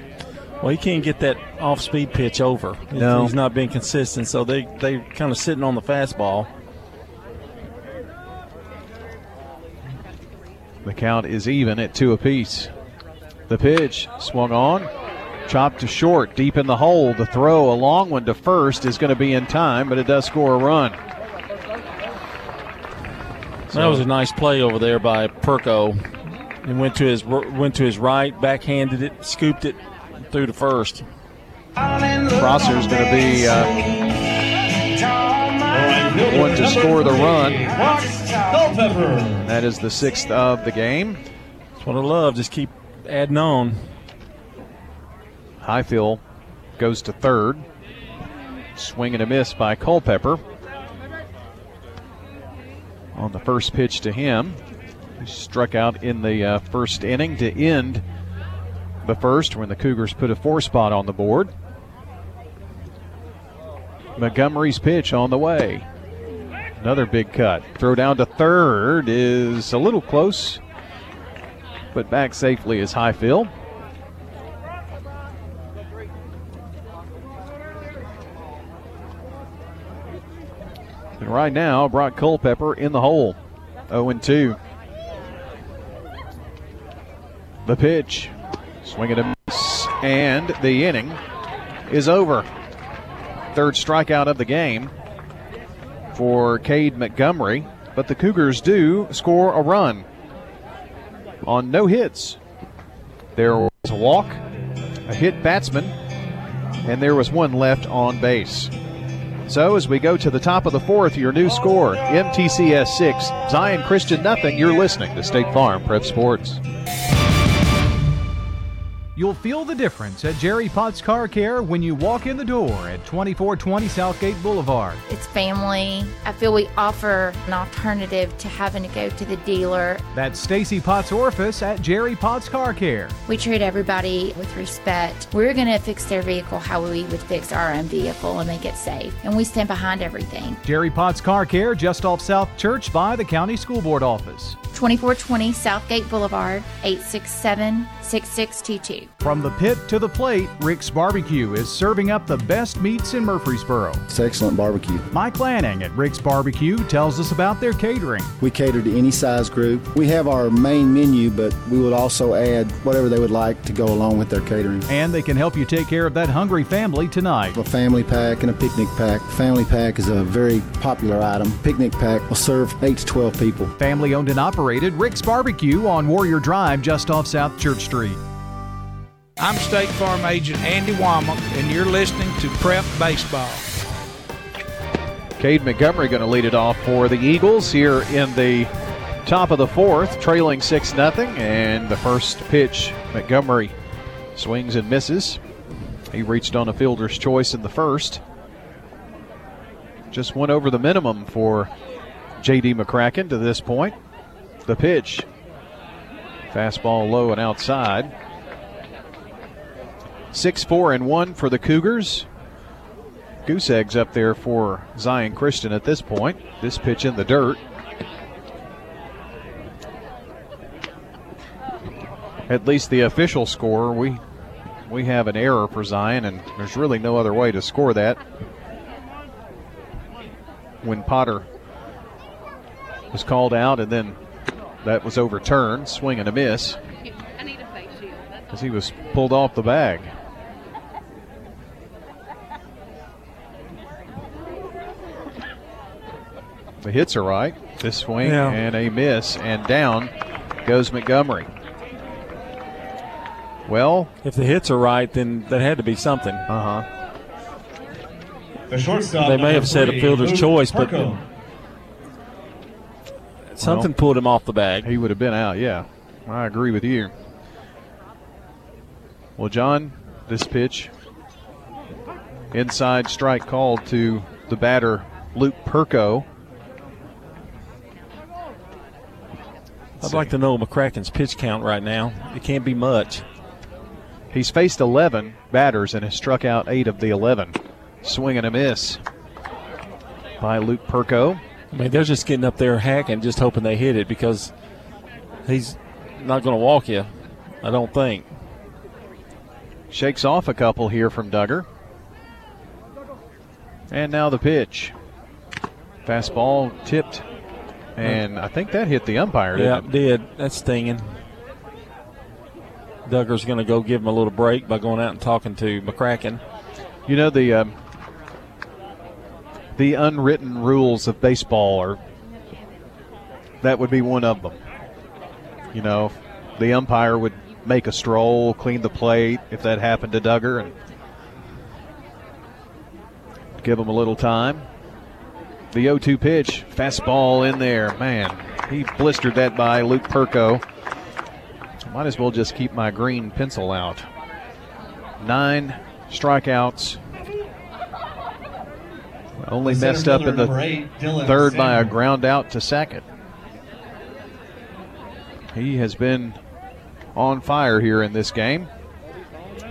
well, he can't get that off-speed pitch over. No. he's not being consistent. So they they kind of sitting on the fastball. The count is even at two apiece. The pitch swung on, chopped to short, deep in the hole. The throw, a long one to first, is going to be in time, but it does score a run. that was a nice play over there by Perko. and went to his went to his right, backhanded it, scooped it through the first. Prosser's going to be uh, one to score the run. That is the sixth of the game. That's what I love. Just keep adding on. Highfield goes to third. Swing and a miss by Culpepper. On the first pitch to him. He struck out in the uh, first inning to end the first when the Cougars put a four spot on the board. Montgomery's pitch on the way. Another big cut. Throw down to third is a little close, but back safely is Highfield. And right now, Brock Culpepper in the hole. 0 2. The pitch. swing Swinging a miss. And the inning is over. Third strikeout of the game for Cade Montgomery. But the Cougars do score a run on no hits. There was a walk, a hit batsman, and there was one left on base. So as we go to the top of the fourth, your new score, MTCS 6, Zion Christian nothing. You're listening to State Farm Prep Sports. You'll feel the difference at Jerry Potts Car Care when you walk in the door at 2420 Southgate Boulevard. It's family. I feel we offer an alternative to having to go to the dealer. That's Stacy Potts Orifice at Jerry Potts Car Care. We treat everybody with respect. We're going to fix their vehicle how we would fix our own vehicle and make it safe. And we stand behind everything. Jerry Potts Car Care just off South Church by the County School Board office. 2420 Southgate Boulevard, 867 6622. From the pit to the plate, Rick's Barbecue is serving up the best meats in Murfreesboro. It's excellent barbecue. Mike Lanning at Rick's Barbecue tells us about their catering. We cater to any size group. We have our main menu, but we would also add whatever they would like to go along with their catering. And they can help you take care of that hungry family tonight. A family pack and a picnic pack. Family pack is a very popular item. Picnic pack will serve 8 to 12 people. Family owned and operated Rick's Barbecue on Warrior Drive just off South Church Street. I'm State Farm Agent Andy Womack, and you're listening to Prep Baseball. Cade Montgomery going to lead it off for the Eagles here in the top of the fourth, trailing 6 0. And the first pitch, Montgomery swings and misses. He reached on a fielder's choice in the first. Just went over the minimum for J.D. McCracken to this point. The pitch, fastball low and outside. 6 4 and 1 for the Cougars. Goose eggs up there for Zion Christian at this point. This pitch in the dirt. At least the official score, we we have an error for Zion, and there's really no other way to score that. When Potter was called out, and then that was overturned, swing and a miss, as he was pulled off the bag. The hits are right. This swing Yeah. and a miss, and down goes Montgomery. Well, If the hits are right, then that had to be something. Uh huh. The shortstop. They may number have said a fielder's Luke choice, but something Well, pulled him off the bag. He would have been out, yeah. I agree with you. Well, John, this pitch, inside strike called to the batter, Luke Perko. I'd like to know McCracken's pitch count right now. It can't be much. He's faced 11 batters and has struck out eight of the 11. Swing and a miss by Luke Perko. I mean, they're just getting up there hacking, just hoping they hit it because he's not going to walk you. I don't think. Shakes off a couple here from Duggar. And now the pitch. Fastball tipped. And I think that hit the umpire, Yeah, it did. That's stinging. Duggar's going to go give him a little break by going out and talking to McCracken. You know, the um, the unwritten rules of baseball are that would be one of them. You know, the umpire would make a stroll, clean the plate if that happened to Duggar, and give him a little time. The 0 2 pitch, fastball in there. Man, he blistered that by Luke Perko. Might as well just keep my green pencil out. Nine strikeouts. Only messed up in the third by a ground out to second. He has been on fire here in this game.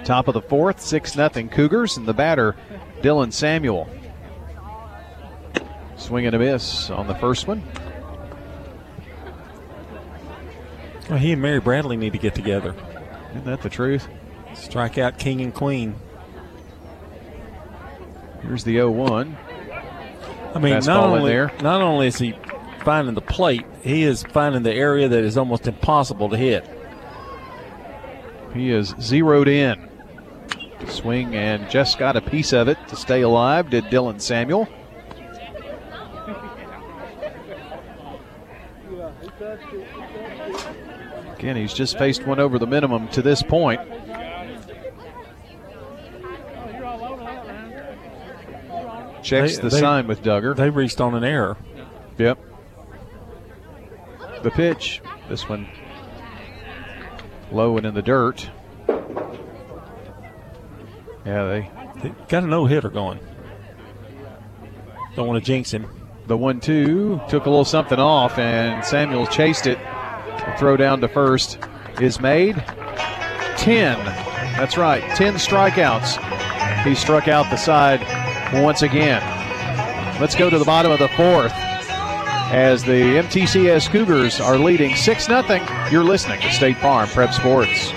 Top of the fourth, 6 0 Cougars, and the batter, Dylan Samuel. Swing and a miss on the first one. Well, he and Mary Bradley need to get together. Isn't that the truth? Strike out king and queen. Here's the 0 1. I mean, not only not only is he finding the plate, he is finding the area that is almost impossible to hit. He is zeroed in. Swing and just got a piece of it to stay alive, did Dylan Samuel. Again, he's just faced one over the minimum to this point. Checks They- the they- sign with Duggar. They reached on an error. Yep. The pitch. This one low and in the dirt. Yeah, they They got a no hitter going. Don't want to jinx him. the one two took a little something off and Samuel chased it. The throw down to first is made. Ten. That's right. Ten strikeouts. He struck out the side once again. Let's go to the bottom of the fourth. As the MTCS Cougars are leading 6 0. You're listening to State Farm Prep Sports.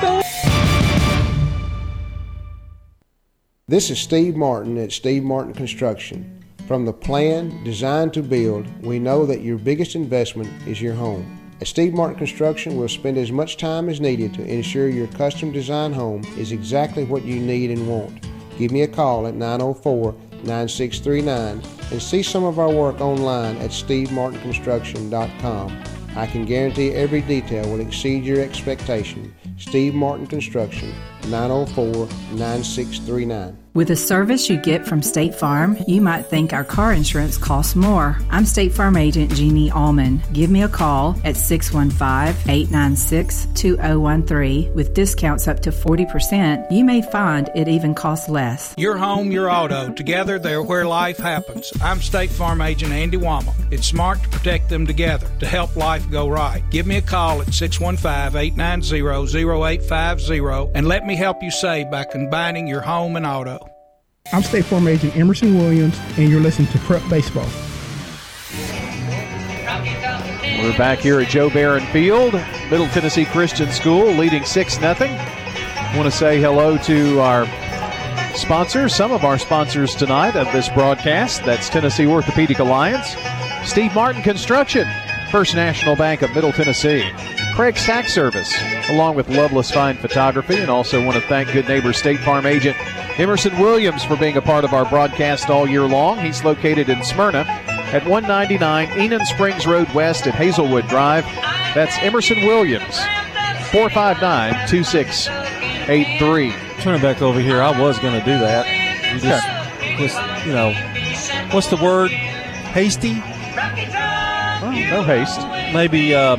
This is Steve Martin at Steve Martin Construction. From the plan, design to build, we know that your biggest investment is your home. At Steve Martin Construction, we'll spend as much time as needed to ensure your custom design home is exactly what you need and want. Give me a call at 904 9639 and see some of our work online at stevemartinconstruction.com. I can guarantee every detail will exceed your expectation. Steve Martin Construction, 904 9639. With the service you get from State Farm, you might think our car insurance costs more. I'm State Farm agent Jeannie Allman. Give me a call at 615 896 2013. With discounts up to 40%, you may find it even costs less. Your home, your auto. Together, they're where life happens. I'm State Farm Agent Andy Womack. It's smart to protect them together to help life go right. Give me a call at 615 890 0850 and let me help you save by combining your home and auto. I'm State Farm Agent Emerson Williams, and you're listening to Prep Baseball. We're back here at Joe Barron Field, Middle Tennessee Christian School, leading 6 0. Want to say hello to our sponsors, some of our sponsors tonight of this broadcast. That's Tennessee Orthopedic Alliance, Steve Martin Construction, First National Bank of Middle Tennessee, Craig's Tax Service, along with Loveless Fine Photography, and also want to thank good neighbor State Farm agent Emerson Williams for being a part of our broadcast all year long. He's located in Smyrna at 199 Enon Springs Road West at Hazelwood Drive. That's Emerson Williams, 459 2683. Turn it back over here. I was going to do that. You just, just, you know, what's the word? Hasty? no haste. Maybe uh,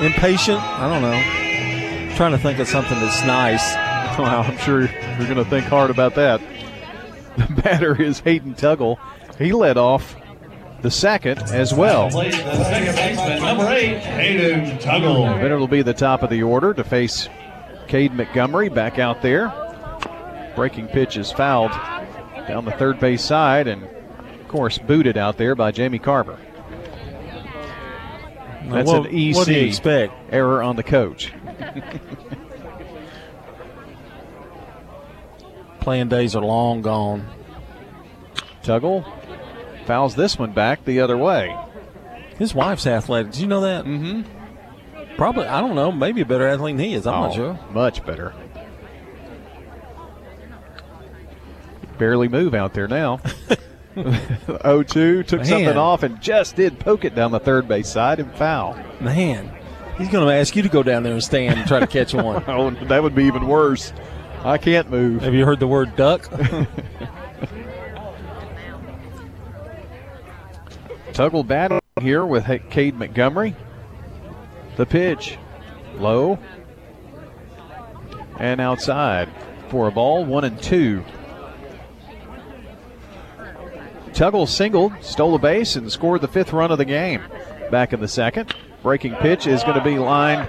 impatient? I don't know. trying to think of something that's nice. [LAUGHS] Wow, I'm sure you're going to think hard about that. The [LAUGHS] batter is Hayden Tuggle. He led off the second as well. The second baseman, number eight, Hayden Tuggle. Then it'll be the top of the order to face Cade Montgomery back out there. Breaking pitch is fouled down the third base side and, of course, booted out there by Jamie Carver. That's what- an EC what do you expect? error on the coach. [LAUGHS] Playing days are long gone. Tuggle fouls this one back the other way. His wife's athletic. Did you know that? Mm-hmm. Probably, I don't know, maybe a better athlete than he is. I'm Oh, not sure. Much better. Barely move out there now. [LAUGHS] 0-2 took something off and just did poke it down the third base side and foul. Man, He's going to ask you to go down there and stand and try to catch one. [LAUGHS] oh, that would be even worse. I can't move. Have you heard the word duck? [LAUGHS] Tuggle battle here with Cade Montgomery. The pitch, low, and outside for a ball, one and two. Tuggle singled, stole a base, and scored the fifth run of the game. Back in the second, breaking pitch is going to be lined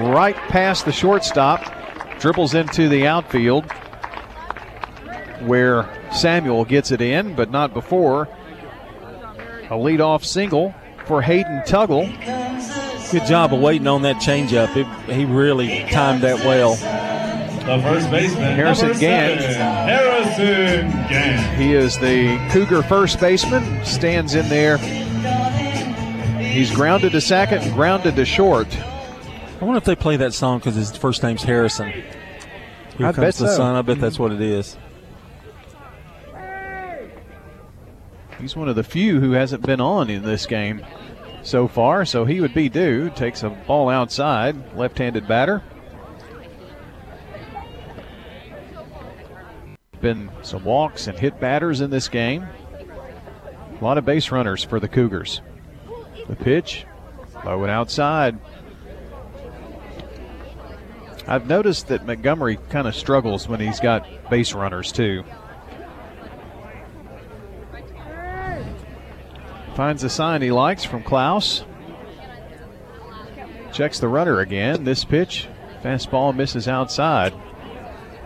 right past the shortstop, dribbles into the outfield where Samuel gets it in, but not before. A leadoff single for Hayden Tuggle. Good job of waiting on that changeup. He really timed that well. The first baseman, Harrison Gant. Harrison Gant. He is the Cougar first baseman. Stands in there. He's grounded to second and grounded to short. I wonder if they play that song because his first name's Harrison. Here I comes bet the so. sun. I bet that's what it is. He's one of the few who hasn't been on in this game so far, so he would be due. Takes a ball outside, left handed batter. Been some walks and hit batters in this game. A lot of base runners for the Cougars. The pitch, low and outside. I've noticed that Montgomery kind of struggles when he's got base runners too. Finds a sign he likes from Klaus. Checks the runner again. This pitch, fastball misses outside.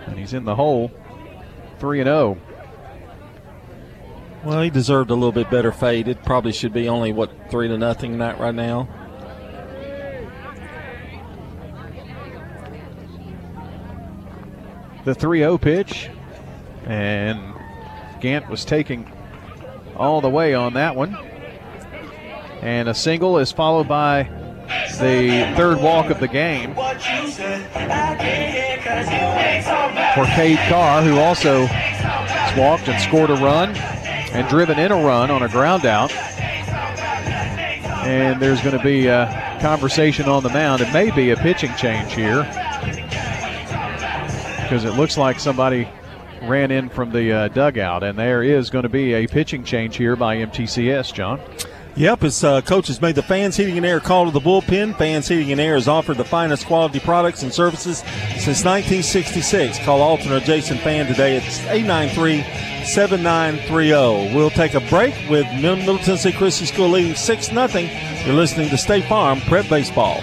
And he's in the hole. 3 and oh. 0. Well, he deserved a little bit better fade. It probably should be only what three to nothing not right now. The 3 0 pitch. And Gant was taking all the way on that one. And a single is followed by the third walk of the game for Cade Carr, who also has walked and scored a run and driven in a run on a ground out. And there's going to be a conversation on the mound. It may be a pitching change here because it looks like somebody ran in from the uh, dugout, and there is going to be a pitching change here by MTCS, John. Yep, his uh, coach has made the Fans Heating and Air call to the bullpen. Fans Heating and Air has offered the finest quality products and services since 1966. Call alternate Jason Fan today at 893 7930. We'll take a break with Middle Tennessee Christian School leading 6 0. You're listening to State Farm Prep Baseball.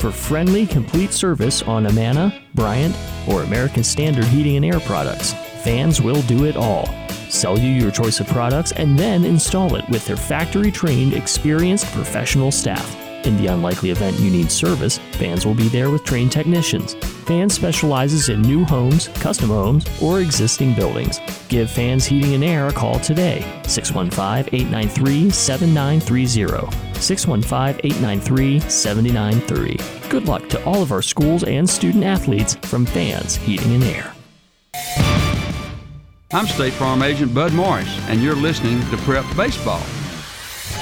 for friendly, complete service on Amana, Bryant, or American Standard Heating and Air products. Fans will do it all. Sell you your choice of products and then install it with their factory trained, experienced professional staff. In the unlikely event you need service, Fans will be there with trained technicians. Fans specializes in new homes, custom homes, or existing buildings. Give Fans Heating and Air a call today, 615 893 7930. 615 893 7930. Good luck to all of our schools and student athletes from Fans Heating and Air. I'm State Farm Agent Bud Morris, and you're listening to Prep Baseball.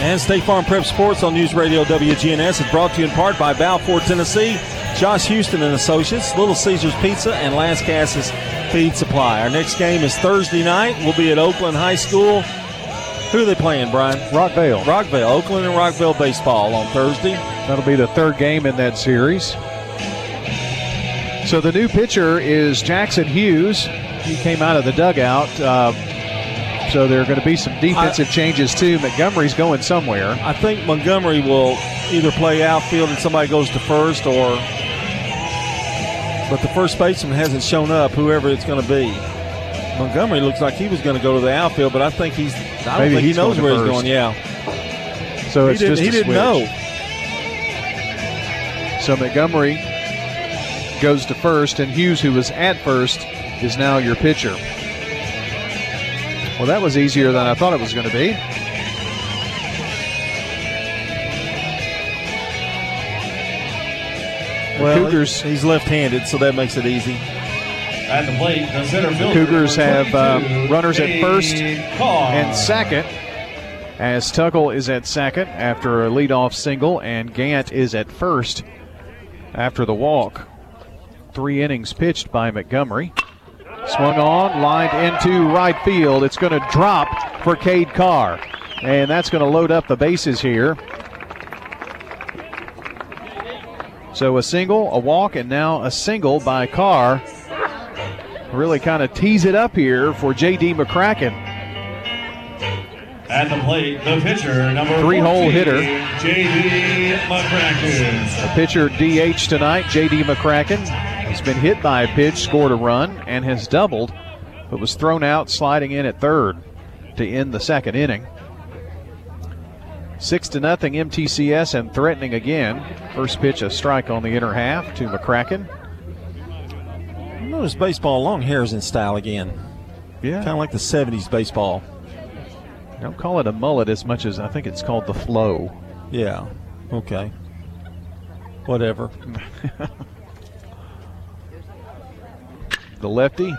And State Farm Prep Sports on News Radio WGNS is brought to you in part by Balfour, Tennessee, Josh Houston and Associates, Little Caesars Pizza, and Lascassas Feed Supply. Our next game is Thursday night. We'll be at Oakland High School. Who are they playing, Brian? Rockvale. Rockvale. Oakland and Rockvale baseball on Thursday. That'll be the third game in that series. So the new pitcher is Jackson Hughes. He came out of the dugout. Uh, so there are going to be some defensive I, changes too. Montgomery's going somewhere. I think Montgomery will either play outfield and somebody goes to first, or but the first baseman hasn't shown up. Whoever it's going to be. Montgomery looks like he was going to go to the outfield, but I think he's. I think he knows where first. he's going. Yeah. So he it's just he didn't switch. know. So Montgomery goes to first, and Hughes, who was at first, is now your pitcher. Well, that was easier than I thought it was going to be. Well, Cougars. he's left-handed, so that makes it easy. At the plate, the center fielder. Cougars have um, runners at first and second, as Tuggle is at second after a leadoff single, and Gant is at first after the walk. Three innings pitched by Montgomery. Swung on, lined into right field. It's going to drop for Cade Carr, and that's going to load up the bases here. So a single, a walk, and now a single by Carr. Really kind of tease it up here for J.D. McCracken. At the plate, the pitcher, number Three-hole hitter. J.D. McCracken. The pitcher DH tonight, J.D. McCracken, has been hit by a pitch, scored a run, and has doubled, but was thrown out sliding in at third to end the second inning. Six to nothing MTCS and threatening again. First pitch a strike on the inner half to McCracken. Notice baseball long hair is in style again. Yeah. Kind of like the 70s baseball. Don't call it a mullet as much as I think it's called the flow. Yeah. Okay. Whatever. [LAUGHS] The lefty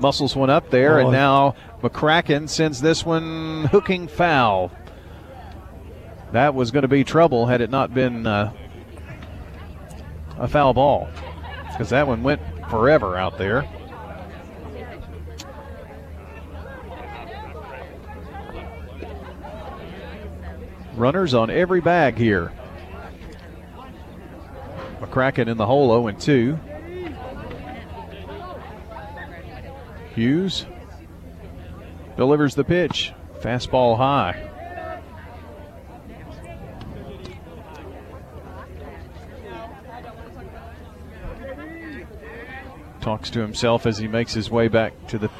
muscles one up there, Oh. and now McCracken sends this one hooking foul. That was going to be trouble had it not been uh, a foul ball, because that one went forever out there. Runners on every bag here. McCracken in the hole 0 2. Hughes delivers the pitch. Fastball high. Talks to himself as he makes his way back to the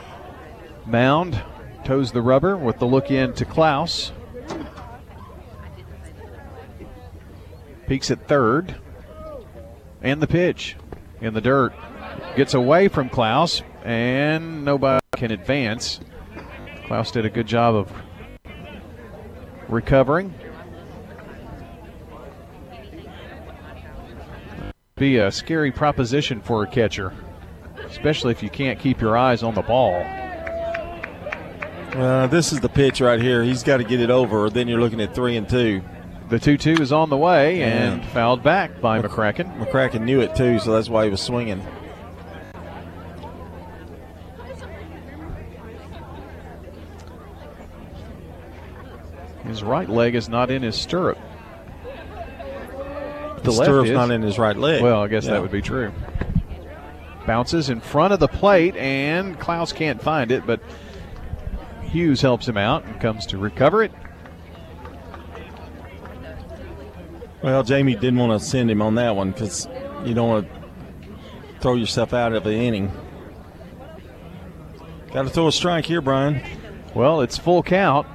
mound. Toes the rubber with the look in to Klaus. Peeks at third. And the pitch in the dirt. Gets away from Klaus, and nobody can advance. Klaus did a good job of recovering. Be a scary proposition for a catcher, especially if you can't keep your eyes on the ball. Uh, this is the pitch right here. He's got to get it over, or then you're looking at three and two. The 2 2 is on the way and fouled back by McCracken. McCracken knew it too, so that's why he was swinging. His right leg is not in his stirrup. The left stirrup's is. not in his right leg. Well, I guess Yeah. that would be true. Bounces in front of the plate, and Klaus can't find it, but Hughes helps him out and comes to recover it. Well, Jamie didn't want to send him on that one because you don't want to throw yourself out of the inning. Got to throw a strike here, Brian. Well, it's full count.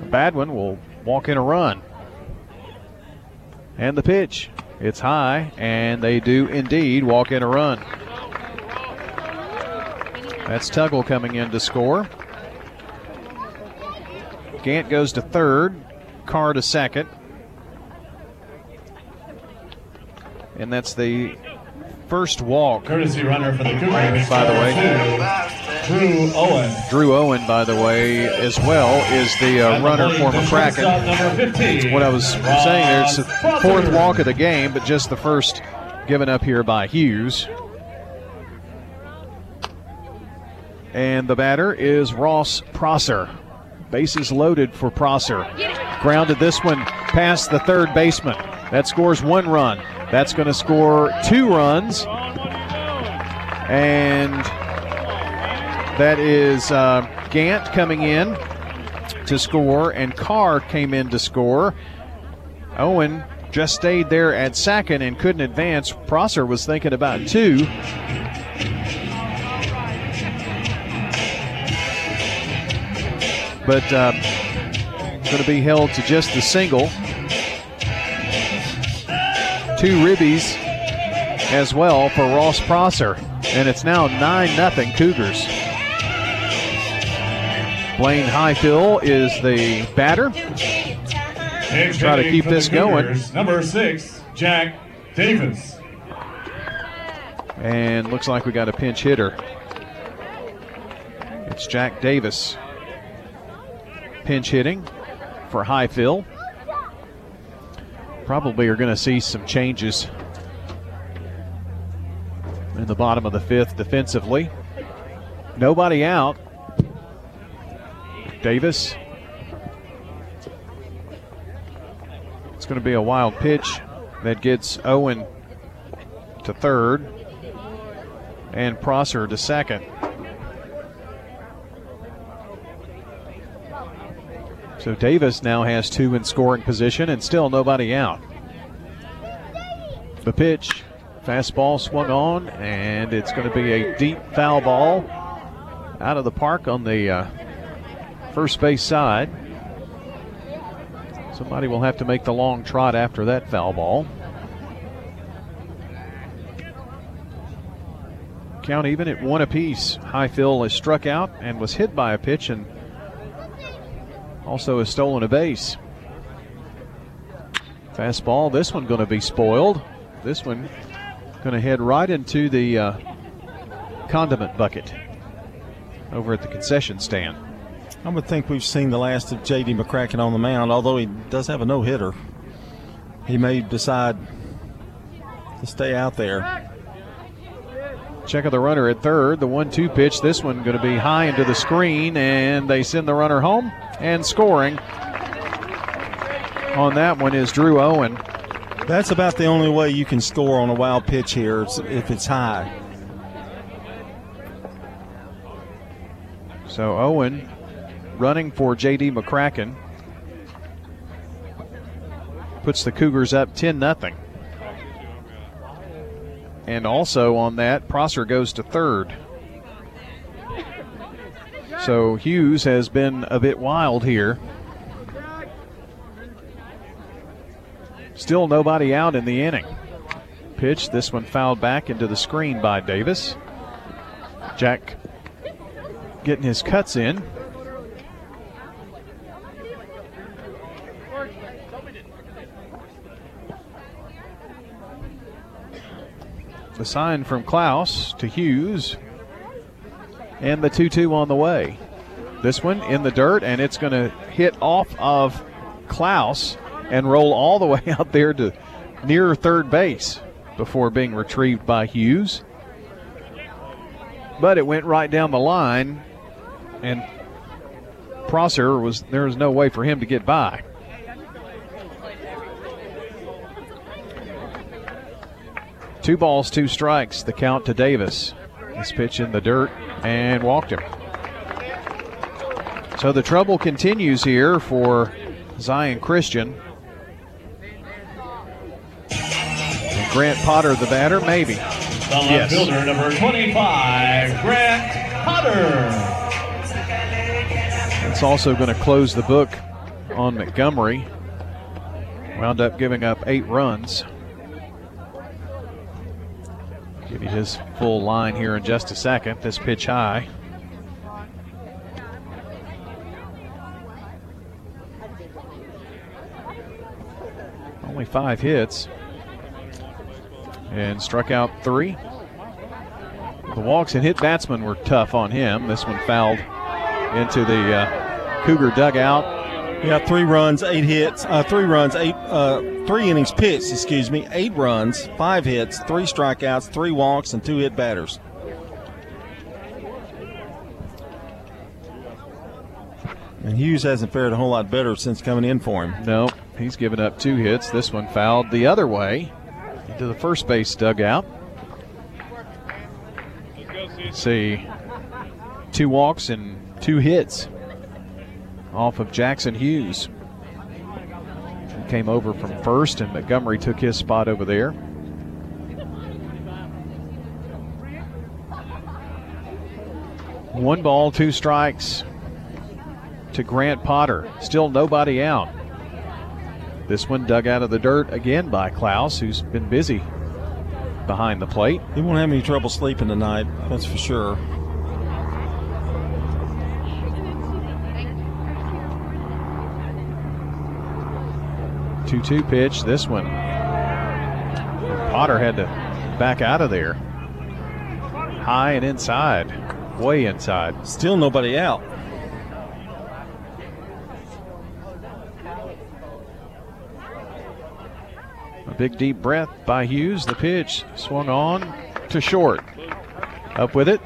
A bad one will walk in a run. And the pitch. It's high, and they do indeed walk in a run. That's Tuggle coming in to score. Gant goes to third, Carr to second. And that's the first walk. Courtesy runner for the Cougars. By the way. Drew Owen. Drew Owen, by the way, as well, is the uh, runner for Shortstop number McCracken. 15. What I was saying there, it's the fourth walk of the game, but just the first given up here by Hughes. And the batter is Ross Prosser. Bases loaded for Prosser. Grounded this one past the third baseman. That scores one run. That's going to score two runs. And that is uh, Gant coming in to score, and Carr came in to score. Owen just stayed there at second and couldn't advance. Prosser was thinking about two. But uh, going to be held to just the single. Two ribbies as well for Ross Prosser. And it's now 9 0 Cougars. Blaine Highfill is the batter. Try to keep this going. Number six, Jack Davis. And looks like we got a pinch hitter. It's Jack Davis pinch hitting for Highfill. Probably are going to see some changes in the bottom of the fifth defensively. Nobody out. Davis. It's going to be a wild pitch that gets Owen to third and Prosser to second. So Davis now has two in scoring position and still nobody out. The pitch, fastball swung on, and it's going to be a deep foul ball out of the park on the uh, first base side. Somebody will have to make the long trot after that foul ball. Count even at one apiece. Highfill is struck out and was hit by a pitch and also has stolen a base. Fastball. This one going to be spoiled. This one going to head right into the uh, condiment bucket over at the concession stand. I would think we've seen the last of J.D. McCracken on the mound, although he does have a no hitter. He may decide to stay out there. Check of the runner at third. The one two pitch. This one going to be high into the screen, and they send the runner home. And scoring on that one is Drew Owen. That's about the only way you can score on a wild pitch here if it's high. So Owen running for J.D. McCracken puts the Cougars up 10 0. And also on that, Prosser goes to third. So Hughes has been a bit wild here. Still nobody out in the inning. Pitch, this one fouled back into the screen by Davis. Jack getting his cuts in. The sign from Klaus to Hughes. And the 2 2 on the way. This one in the dirt, and it's going to hit off of Klaus and roll all the [LAUGHS] way out there to near third base before being retrieved by Hughes. But it went right down the line, and Prosser was there was no way for him to get by. Two balls, two strikes. The count to Davis. This pitch in the dirt and walked him. So the trouble continues here for Zion Christian. And Grant Potter, the batter, maybe. The Yes. fielder, number 25, Grant Potter. It's also going to close the book on Montgomery. Wound up giving up eight runs. Give you his full line here in just a second. This pitch high. Only five hits. And struck out three. The walks and hit batsmen were tough on him. This one fouled into the uh, Cougar dugout. Yeah, three runs, eight hits, uh, three runs, eight, uh, three innings pitched, excuse me, eight runs, five hits, three strikeouts, three walks, and two hit batters. And Hughes hasn't fared a whole lot better since coming in for him. No, he's given up two hits. This one fouled the other way into the first base dugout. See, two walks and two hits off of Jackson Hughes. He came over from first, and Montgomery took his spot over there. One ball, two strikes to Grant Potter. Still nobody out. This one dug out of the dirt again by Klaus, who's been busy behind the plate. He won't have any trouble sleeping tonight, that's for sure. Two-two pitch. This one. Potter had to back out of there. High and inside, way inside. Still nobody out. A big deep breath by Hughes. The pitch swung on to short. Up with it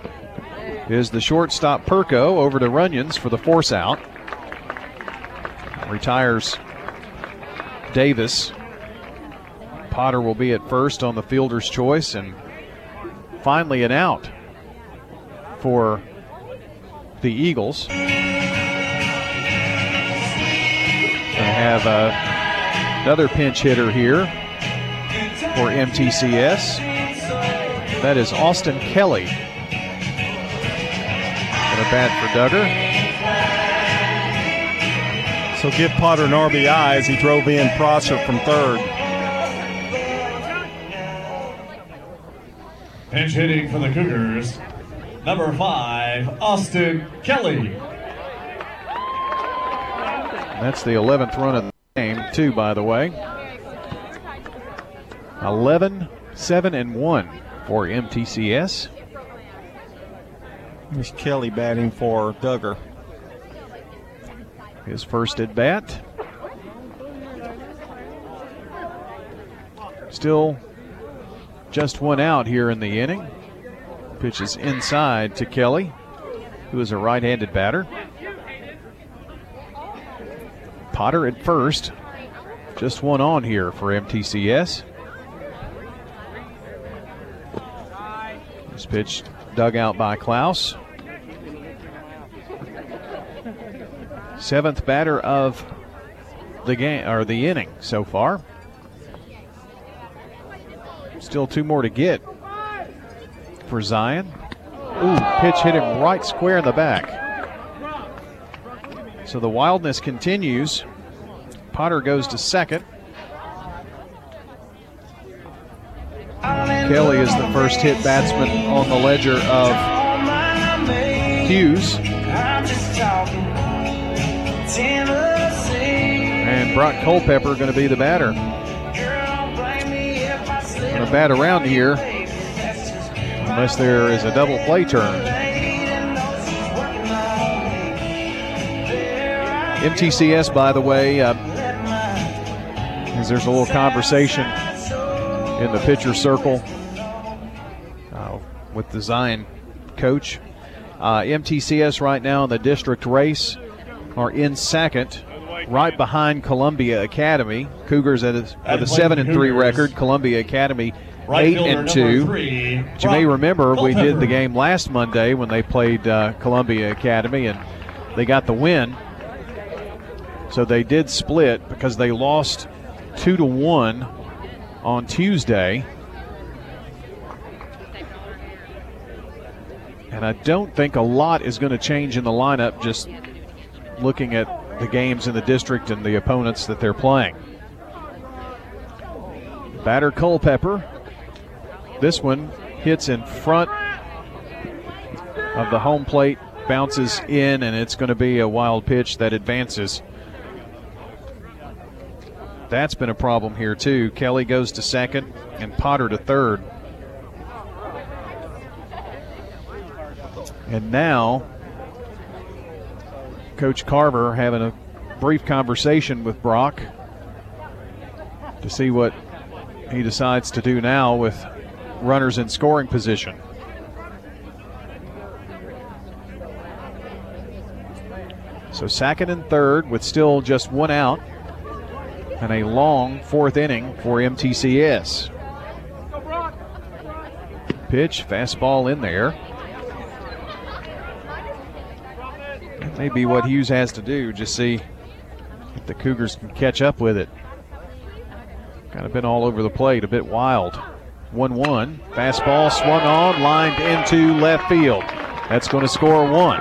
is the shortstop Perko over to Runyons for the force out. Retires Davis. Potter will be at first on the fielder's choice, and finally an out for the Eagles. Going to have uh, another pinch hitter here for MTCS. That is Austin Kelly. And a bat for Duggar. So give Potter an RBI as he drove in Prosser from third. Pinch hitting for the Cougars, number five, Austin Kelly. That's the 11th run of the game, too, by the way. 11, 7, and 1 for MTCS. Here's Kelly batting for Duggar. His first at bat. Still just one out here in the inning. Pitches inside to Kelly, who is a right handed batter. Potter at first. Just one on here for MTCS. This pitch dug out by Klaus. Seventh batter of the game or the inning so far. Still two more to get for Zion. Ooh, pitch hit him right square in the back. So the wildness continues. Potter goes to second. Kelly is the first hit batsman on the ledger of Hughes. Brock Culpepper going to be the batter. Going to bat around here unless there is a double play turn. MTCS, by the way, uh, as there's a little conversation in the pitcher circle uh, with the Zion coach. Uh, MTCS right now in the district race are in second, right behind Columbia Academy. Cougars at a, with a seven and three record. Columbia Academy Right eight and two. three, you may remember we did the game last Monday when they played uh, Columbia Academy and they got the win. So they did split because they lost two to one on Tuesday. And I don't think a lot is going to change in the lineup just looking at the games in the district and the opponents that they're playing. Batter Culpepper. This one hits in front of the home plate, bounces in, and it's going to be a wild pitch that advances. That's been a problem here, too. Kelly goes to second and Potter to third. And now, Coach Carver having a brief conversation with Brock to see what he decides to do now with runners in scoring position. So second and third with still just one out and a long fourth inning for MTCS. Pitch, fastball in there. May be what Hughes has to do, just see if the Cougars can catch up with it. Kind of been all over the plate, a bit wild. 1 1. Fastball swung on, lined into left field. That's going to score one.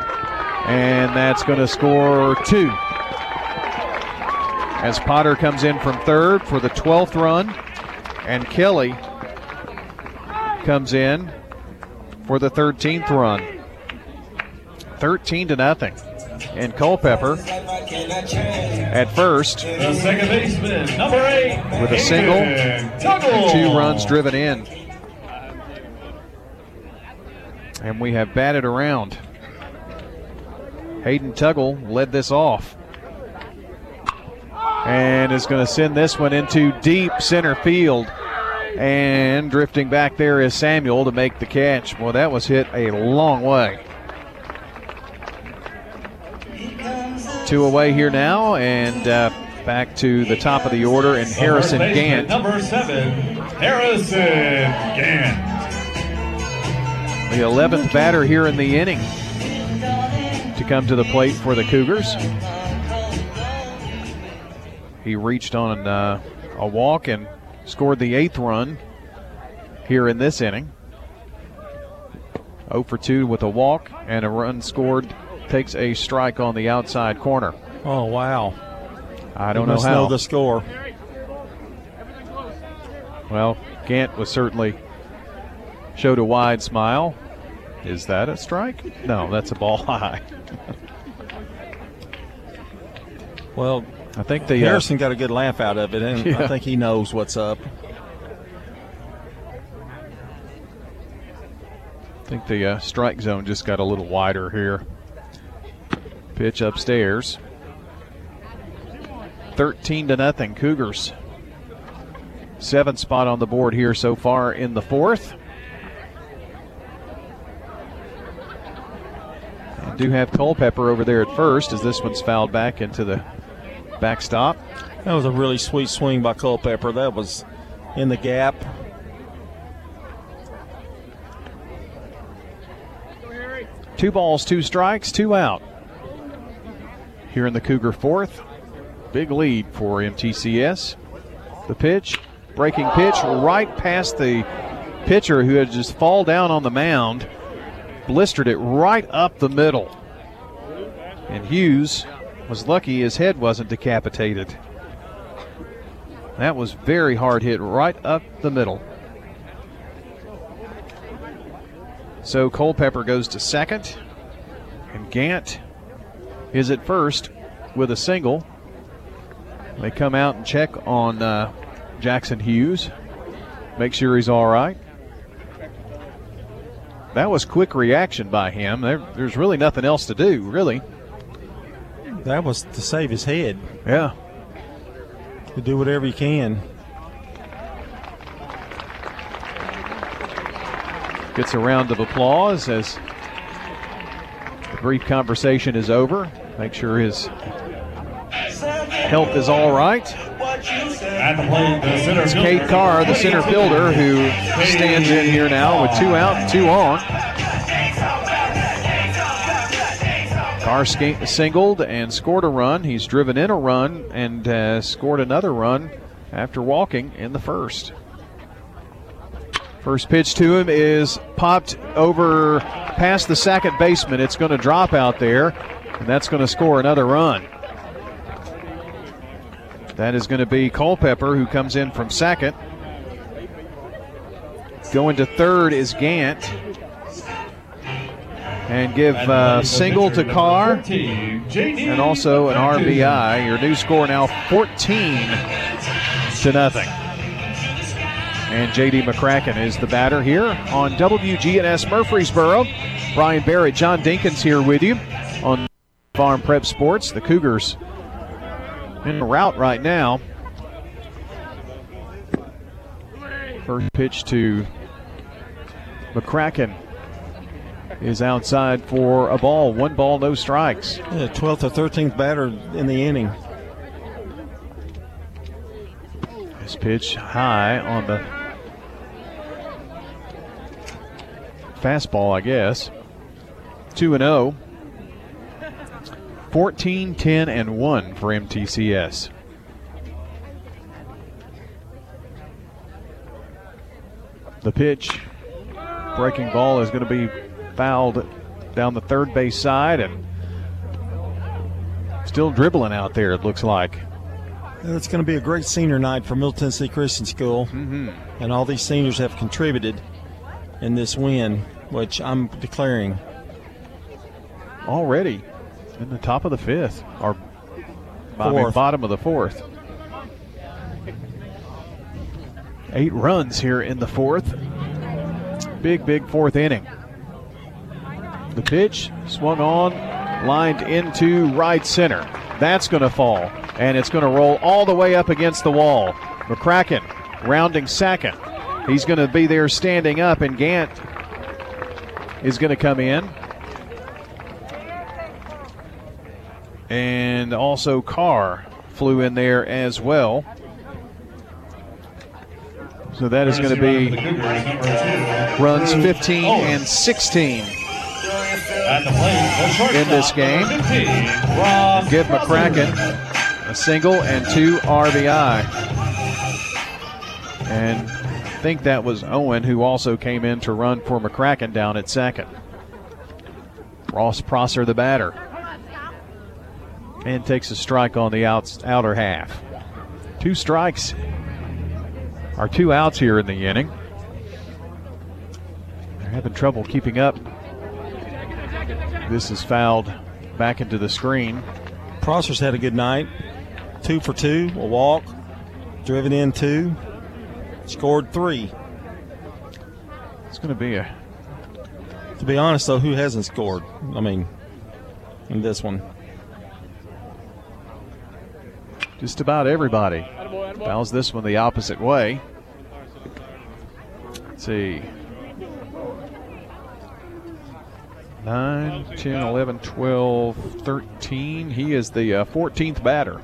And that's going to score two. As Potter comes in from third for the 12th run. And Kelly comes in for the 13th run. 13 to nothing. And Culpepper at first baseman, with a single and two runs driven in. And we have batted around. Hayden Tuggle led this off. And is going to send this one into deep center field. And drifting back there is Samuel to make the catch. Well, that was hit a long way. Two away here now, and uh, back to the top of the order, and Harrison Gant. Number seven, Harrison Gant. the 11th batter here in the inning to come to the plate for the Cougars. He reached on uh, a walk and scored the eighth run here in this inning. 0 for 2 with a walk and a run scored. Takes a strike on the outside corner. Oh wow! I don't know how. know the score. Well, Gant was certainly showed a wide smile. Is that a strike? No, that's a ball [LAUGHS] high. Well, I think the uh, Harrison got a good laugh out of it, and Yeah. I think he knows what's up. I think the uh, strike zone just got a little wider here. Pitch upstairs. 13 to nothing, Cougars. Seventh spot on the board here so far in the fourth. And do have Culpepper over there at first as this one's fouled back into the backstop. That was a really sweet swing by Culpepper. That was in the gap. Two balls, two strikes, two out. Here in the Cougar fourth. Big lead for MTCS. The pitch, breaking pitch, right past the pitcher who had just fall down on the mound, blistered it right up the middle. And Hughes was lucky his head wasn't decapitated. That was very hard hit right up the middle. So Culpepper goes to second, and Gant is at first with a single. They come out and check on uh, Jackson Hughes, make sure he's all right. That was quick reaction by him. There, there's really nothing else to do, really. That was to save his head. Yeah. To do whatever he can. Gets a round of applause as the brief conversation is over. Make sure his health is all right. At the plate, the center It's Cade Carr, the center fielder, who stands in here now with two out two on. Carr sca- singled and scored a run. He's driven in a run and uh, scored another run after walking in the first. First pitch to him is popped over past the second baseman. It's going to drop out there, and that's going to score another run. That is going to be Culpepper, who comes in from second. Going to third is Gant. And give uh, single to Carr and also an RBI. Your new score now 14 to nothing. And JD McCracken is the batter here on WGNS Murfreesboro. Brian Barrett, John Dinkins here with you on Farm Prep Sports. The Cougars in the route right now. First pitch to McCracken is outside for a ball. One ball, no strikes. Yeah, 12th or 13th batter in the inning. This pitch high on the fastball, I guess. 2 and 0. 14, 10, and 1 for MTCS. The pitch, breaking ball, is going to be fouled down the third base side and still dribbling out there, it looks like. It's going to be a great senior night for Middle Tennessee Christian School, mm-hmm. and all these seniors have contributed. in this win, which I'm declaring already in the top of the fifth, or I mean, bottom of the fourth. Eight runs here in the fourth. Big, big fourth inning. The pitch swung on, lined into right center. That's going to fall, and it's going to roll all the way up against the wall. McCracken rounding second. He's going to be there standing up, and Gant is going to come in. And also Carr flew in there as well. So that is going to be runs 15 and 16 At the plate, the in this game. number 15, Ross Give McCracken a single and two RBI. And I think that was Owen who also came in to run for McCracken down at second. Ross Prosser, the batter, and takes a strike on the outs, outer half. Two strikes are two outs here in the inning. They're having trouble keeping up. This is fouled back into the screen. Prosser's had a good night. Two for two, a walk, driven in two, scored three. It's going to be a To be honest, though, who hasn't scored? I mean, in this one. Just about everybody. Fouls this one the opposite way. Let's see. 9, 10, 11, 12, 13. He is the uh, 14th batter.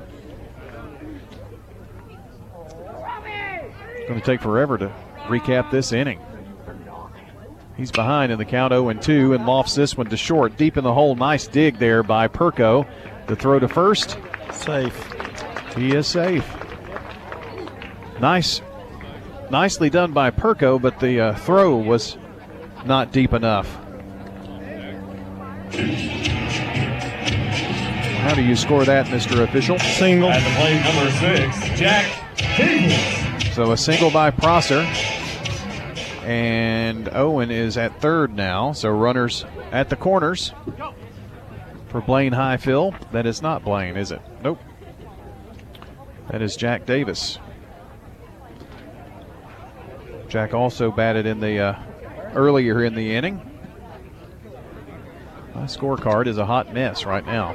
It's going to take forever to recap this inning. He's behind in the count 0 and 2 and lofts this one to short. Deep in the hole. Nice dig there by Perko. The throw to first. Safe. He is safe. Nice. Nicely done by Perko, but the uh, throw was not deep enough. How do you score that, Mr. Official? Single. At the plate, number six, Jack Davis. So a single by Prosser. And Owen is at third now. So runners at the corners for Blaine Highfill. That is not Blaine, is it? Nope. That is Jack Davis. Jack also batted in the uh, earlier in the inning. My scorecard is a hot mess right now.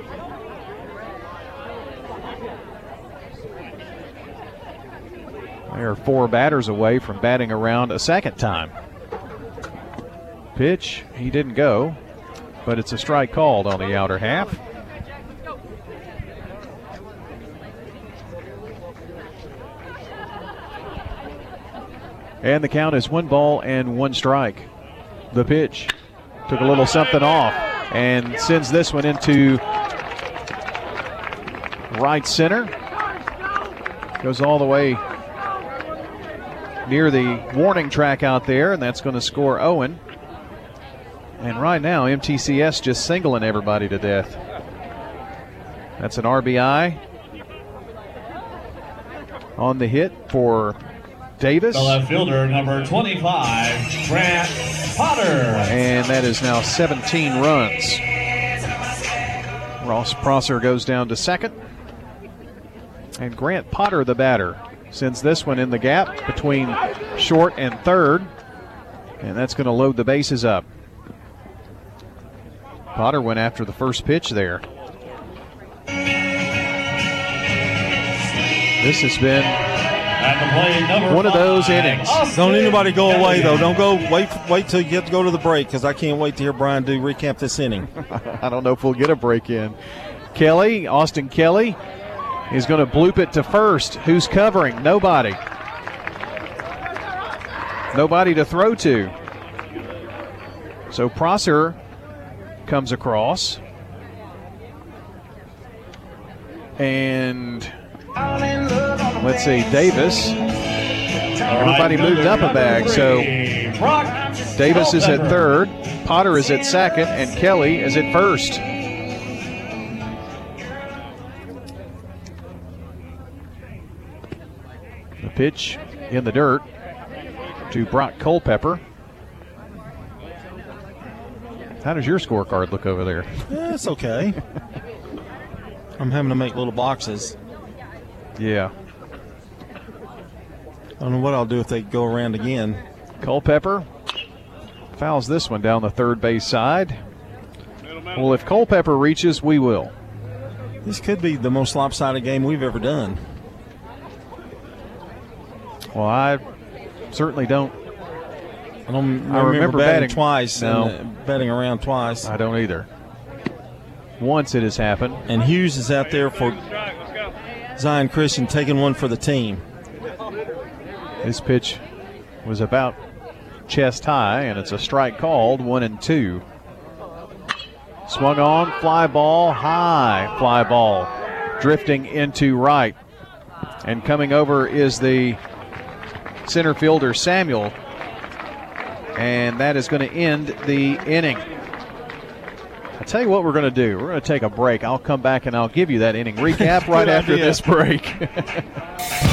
They are four batters away from batting around a second time. Pitch, he didn't go, but it's a strike called on the outer half. And the count is one ball and one strike. The pitch took a little something off and sends this one into right center. Goes all the way near the warning track out there, and that's going to score Owen. And right now, MTCS just singling everybody to death. That's an RBI on the hit for Davis. The left fielder, number 25, Grant Potter. And that is now 17 runs. Ross Prosser goes down to second. And Grant Potter, the batter, sends this one in the gap between short and third. And that's going to load the bases up. Potter went after the first pitch there. This has been one of those innings. Don't anybody go away though. Don't go. Wait. Wait till you get to go to the break because I can't wait to hear Brian do recap this inning. [LAUGHS] I don't know if we'll get a break in. Kelly, Austin Kelly, is going to bloop it to first. Who's covering? Nobody. Nobody to throw to. So Prosser comes across. And let's see, Davis. Everybody moved up a bag. So Davis is at third, Potter is at second, and Kelly is at first. The pitch in the dirt to Brock Culpepper. How does your scorecard look over there? Yeah, it's okay. [LAUGHS] I'm having to make little boxes. Yeah. I don't know what I'll do if they go around again. Culpepper fouls this one down the third base side. Well, if Culpepper reaches, we will. This could be the most lopsided game we've ever done. Well, I certainly don't. I don't I remember, remember batting, batting- twice. No. and, uh, batting around twice. I don't either. Once it has happened. And Hughes is out there for Zion Christian taking one for the team. This pitch was about chest high, and it's a strike called, one and two. Swung on, fly ball, high fly ball, drifting into right. And coming over is the center fielder, Samuel. And that is going to end the inning. I'll tell you what we're going to do. We're going to take a break. I'll come back and I'll give you that inning [LAUGHS] recap right after idea. this break. [LAUGHS]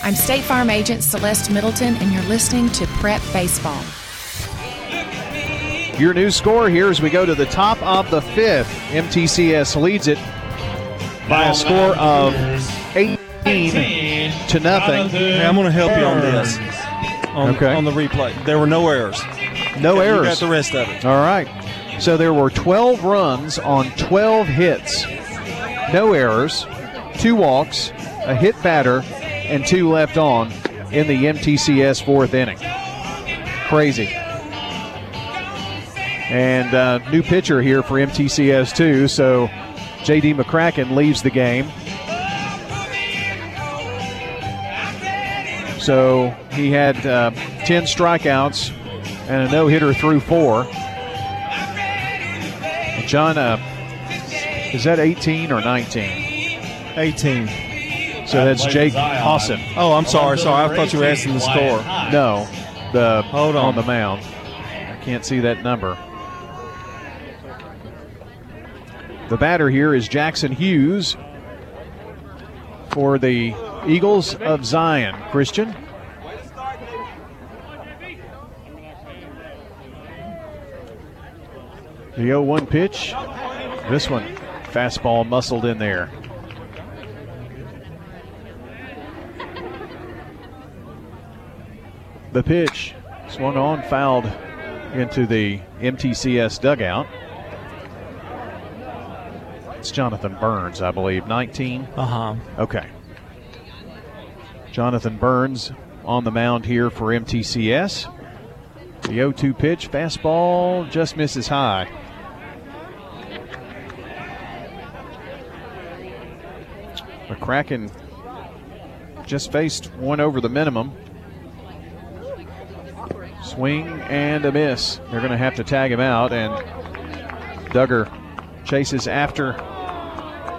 I'm State Farm Agent Celeste Middleton, and you're listening to Prep Baseball. Your new score here as we go to the top of the fifth. MTCS leads it by a score of 18 to nothing. Hey, I'm going to help you on this. On, Okay. on the replay. There were no errors. No You errors. got the rest of it. All right. So there were 12 runs on 12 hits. No errors, two walks, a hit batter, and two left on in the MTCS fourth inning. Crazy. And uh, new pitcher here for MTCS, too. So JD McCracken leaves the game. So he had uh, 10 strikeouts and a no hitter through four. John, uh, is that 18 or 19? 18. So that's Jake Hawson. Oh, I'm sorry. Sorry. I thought you were asking the score. No, the Hold on. on the mound. I can't see that number. The batter here is Jackson Hughes for the Eagles of Zion. Christian. The 0 1 pitch. This one, fastball muscled in there. The pitch swung on, fouled into the MTCS dugout. It's Jonathan Burns, I believe. 19. Uh huh. Okay. Jonathan Burns on the mound here for MTCS. The 0 2 pitch, fastball just misses high. McCracken just faced one over the minimum. Swing and a miss. They're going to have to tag him out, and Duggar chases after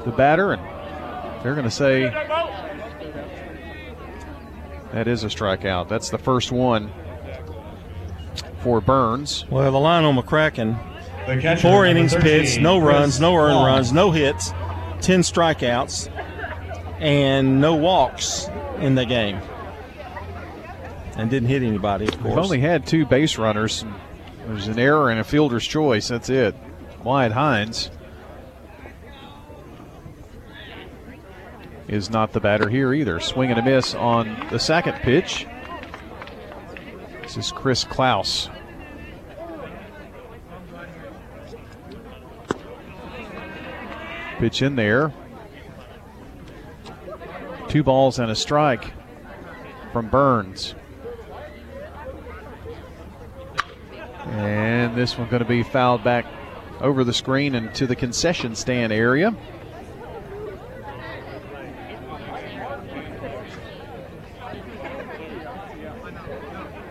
the batter, and they're going to say that is a strikeout. That's the first one for Burns. Well, the line on McCracken. Four innings 13, pitched, no runs, no earned Long. runs, no hits, 10 strikeouts, and no walks in the game and didn't hit anybody. Of course, We've only had two base runners. There's an error and a fielder's choice. That's it. Wyatt Hines is not the batter here either. Swing and a miss on the second pitch. This is Chris Klaus. Pitch in there. Two balls and a strike from Burns. And this one going to be fouled back over the screen into the concession stand area.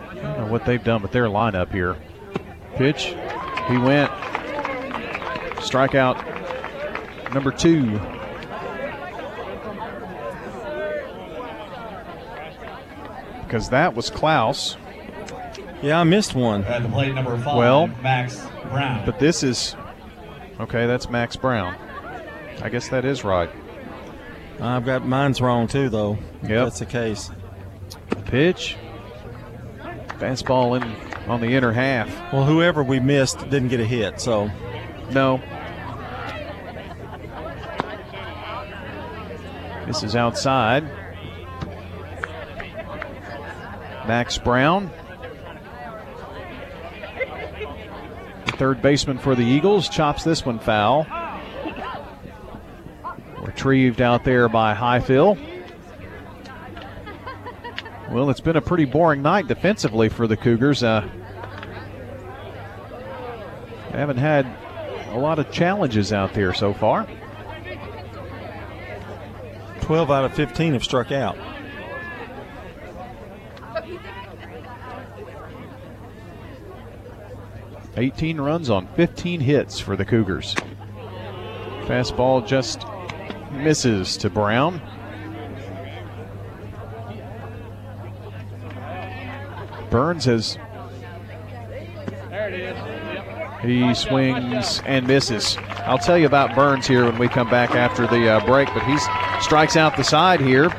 I don't know what they've done with their lineup here. Pitch, he went. Strikeout number two. Because that was Klaus. Yeah, I missed one. At the plate number five, Well, Max Brown. But this is okay. That's Max Brown. I guess that is right. I've got mine's wrong too, though. Yep. That's the case. Pitch. Fastball in on the inner half. Well, whoever we missed didn't get a hit, so. No. This is outside. Max Brown. Third baseman for the Eagles chops this one foul. Retrieved out there by Highfill. Well, it's been a pretty boring night defensively for the Cougars. Uh, haven't had a lot of challenges out there so far. 12 out of 15 have struck out. Eighteen runs on 15 hits for the Cougars. Fastball just misses to Brown. Burns has he swings and misses. I'll tell you about Burns here when we come back after the uh, break, but he strikes out the side here.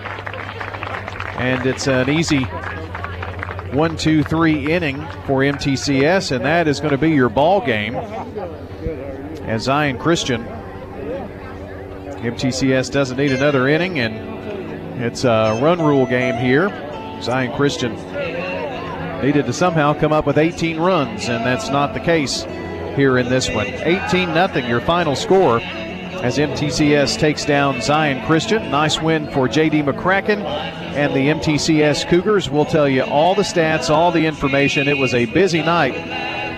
And it's an easy one, two, three inning for MTCS, and that is going to be your ball game. As Zion Christian, MTCS doesn't need another inning, and it's a run rule game here. Zion Christian needed to somehow come up with 18 runs, and that's not the case here in this one. 18 0 your final score as MTCS takes down Zion Christian. Nice win for JD McCracken and the MTCS Cougars. We'll tell you all the stats, all the information. It was a busy night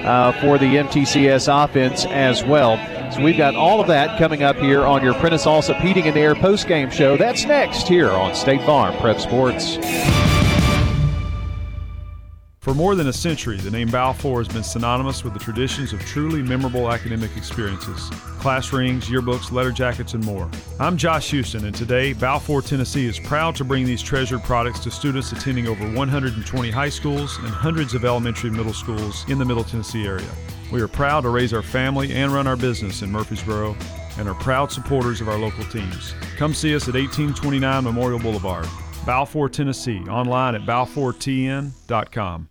uh, for the MTCS offense as well. So we've got all of that coming up here on your Prentice Allsup Heating and Air post-game show. That's next here on State Farm Prep Sports. For more than a century, the name Balfour has been synonymous with the traditions of truly memorable academic experiences class rings, yearbooks, letter jackets, and more. I'm Josh Houston, and today, Balfour, Tennessee is proud to bring these treasured products to students attending over 120 high schools and hundreds of elementary and middle schools in the Middle Tennessee area. We are proud to raise our family and run our business in Murfreesboro and are proud supporters of our local teams. Come see us at 1829 Memorial Boulevard, Balfour, Tennessee, online at balfourtn.com.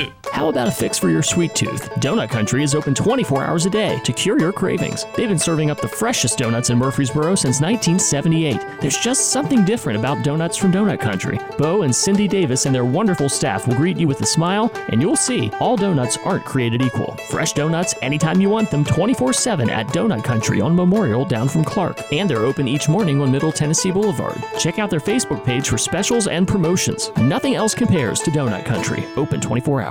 How about a fix for your sweet tooth? Donut Country is open 24 hours a day to cure your cravings. They've been serving up the freshest donuts in Murfreesboro since 1978. There's just something different about donuts from Donut Country. Bo and Cindy Davis and their wonderful staff will greet you with a smile, and you'll see all donuts aren't created equal. Fresh donuts anytime you want them 24 7 at Donut Country on Memorial down from Clark. And they're open each morning on Middle Tennessee Boulevard. Check out their Facebook page for specials and promotions. Nothing else compares to Donut Country, open 24 hours.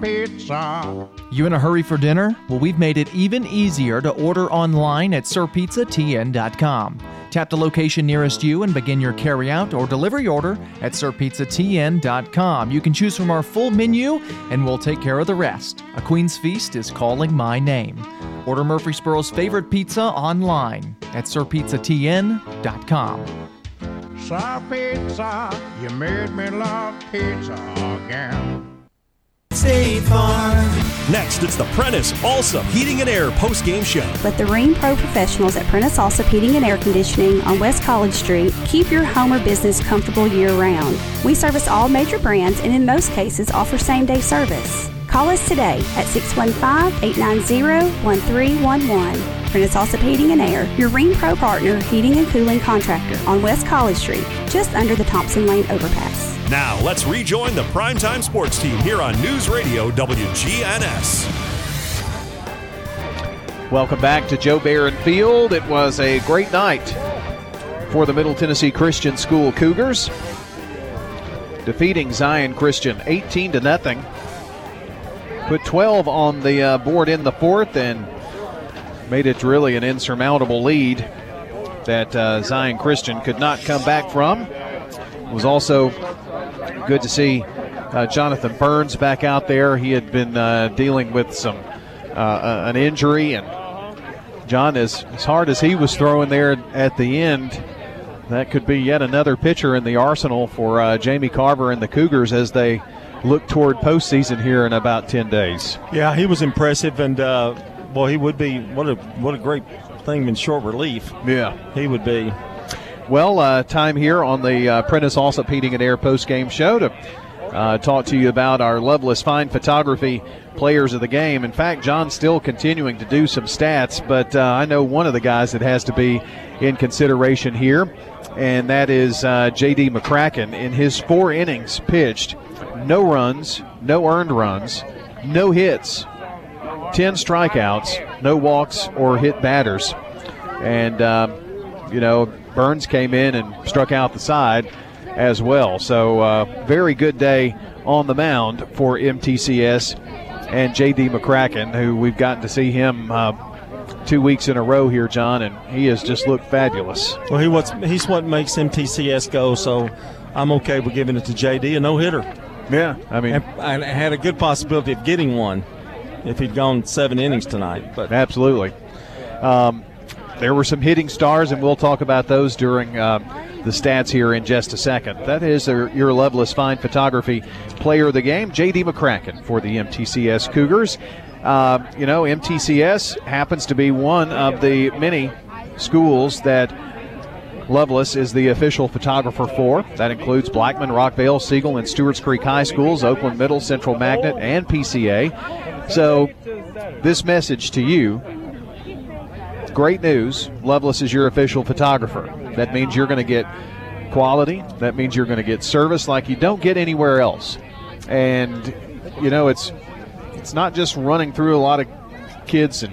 Pizza. You in a hurry for dinner? Well, we've made it even easier to order online at sirpizzatn.com. Tap the location nearest you and begin your carryout or delivery order at sirpizzatn.com. You can choose from our full menu and we'll take care of the rest. A Queen's Feast is calling my name. Order Murfreesboro's favorite pizza online at sirpizzatn.com. Sir Pizza, you made me love pizza again. State Farm. Next, it's the Prentice Allsup Heating and Air post game show. Let the Rheem Pro professionals at Prentice Allsup Heating and Air Conditioning on West College Street keep your home or business comfortable year round. We service all major brands and in most cases offer same day service. Call us today at 615 890 1311. Prentice Allsup Heating and Air, your Rheem Pro partner heating and cooling contractor on West College Street, just under the Thompson Lane overpass. Now, let's rejoin the primetime sports team here on News Radio WGNS. Welcome back to Joe Barron Field. It was a great night for the Middle Tennessee Christian School Cougars, defeating Zion Christian 18 to nothing. Put 12 on the uh, board in the fourth and made it really an insurmountable lead that uh, Zion Christian could not come back from. It was also good to see uh, Jonathan Burns back out there. He had been uh, dealing with some uh, an injury, and John, as, as hard as he was throwing there at the end, that could be yet another pitcher in the arsenal for uh, Jamie Carver and the Cougars as they look toward postseason here in about 10 days. Yeah, he was impressive, and uh, well, he would be. What a what a great thing in short relief. Yeah, he would be. Well, uh, time here on the uh, Prentice Allsup Heating and Air post game show to uh, talk to you about our Loveless Fine Photography players of the game. In fact, John's still continuing to do some stats, but uh, I know one of the guys that has to be in consideration here, and that is uh, J.D. McCracken. In his four innings pitched, no runs, no earned runs, no hits, 10 strikeouts, no walks or hit batters. And, um, you know, Burns came in and struck out the side as well. So, uh, very good day on the mound for MTCS and J.D. McCracken, who we've gotten to see him uh, two weeks in a row here, John, and he has just looked fabulous. Well, he what's, he's what makes MTCS go, so I'm okay with giving it to J.D. a no hitter. Yeah, I mean, I had a good possibility of getting one if he'd gone seven innings tonight. But absolutely. Um, there were some hitting stars, and we'll talk about those during uh, the stats here in just a second. That is your Loveless Fine Photography Player of the Game, J.D. McCracken for the MTCS Cougars. Uh, you know, MTCS happens to be one of the many schools that Loveless is the official photographer for. That includes Blackman, Rockvale, Siegel, and Stewart's Creek High Schools, Oakland Middle, Central Magnet, and PCA. So, this message to you great news. Loveless is your official photographer. That means you're going to get quality. That means you're going to get service like you don't get anywhere else. And, you know, it's it's not just running through a lot of kids and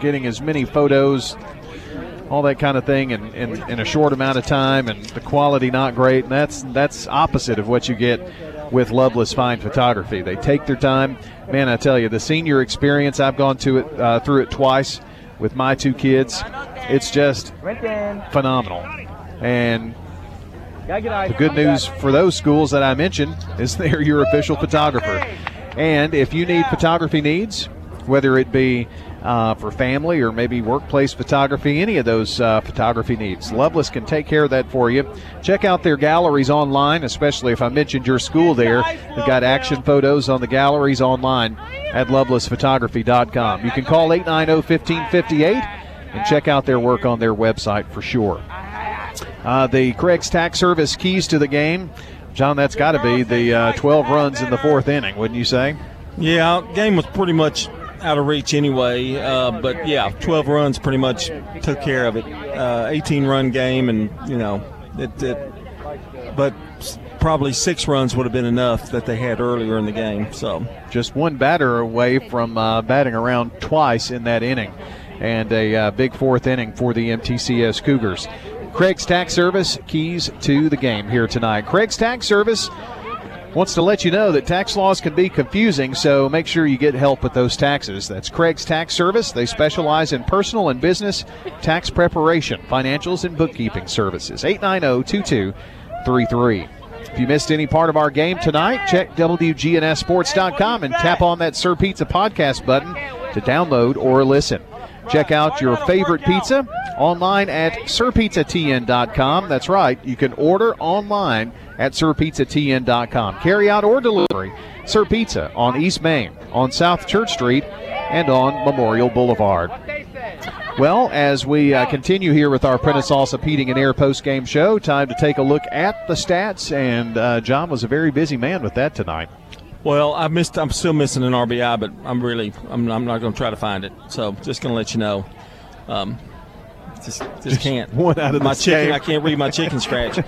getting as many photos all that kind of thing in, in, in, a short amount of time and the quality not great. And that's that's opposite of what you get with Loveless Fine Photography. They take their time. Man, I tell you, the senior experience, I've gone to it uh, through it twice with my two kids. It's just phenomenal. And the good news for those schools that I mentioned is [LAUGHS] they're your official photographer. And if you need photography needs, whether it be uh, for family or maybe workplace photography, any of those uh, photography needs. Loveless can take care of that for you. Check out their galleries online, especially if I mentioned your school there. They've got action photos on the galleries online at lovelessphotography.com. You can call 890 1558 and check out their work on their website for sure. Uh, the Craig's Tax Service keys to the game. John, that's got to be the uh, 12 runs in the fourth inning, wouldn't you say? Yeah, game was pretty much out of reach anyway. Uh, but yeah, 12 runs pretty much took care of it. Uh, 18 run game, and you know, it, it, but probably six runs would have been enough that they had earlier in the game. So just one batter away from uh, batting around twice in that inning, and a uh, big fourth inning for the MTCS Cougars. Craig's Tax Service keys to the game here tonight. Craig's Tax Service wants to let you know that tax laws can be confusing, so make sure you get help with those taxes. That's Craig's Tax Service. They specialize in personal and business tax preparation, financials, and bookkeeping services. 890 2233. If you missed any part of our game tonight, check WGNSSports.com and tap on that Sir Pizza podcast button to download or listen. Check out your favorite pizza online at sirpizzatn.com. That's right, you can order online at sirpizzatn.com. Carry out or delivery, Sir Pizza on East Main, on South Church Street, and on Memorial Boulevard. Well, as we uh, continue here with our Prentice Allsup Heating and Air post game show, time to take a look at the stats. And uh, John was a very busy man with that tonight. Well, I missed. I'm still missing an RBI, but I'm really. I'm, I'm not going to try to find it. So just going to let you know. Um, just, just, just can't. One out of my chicken. game. I can't read my chicken scratch.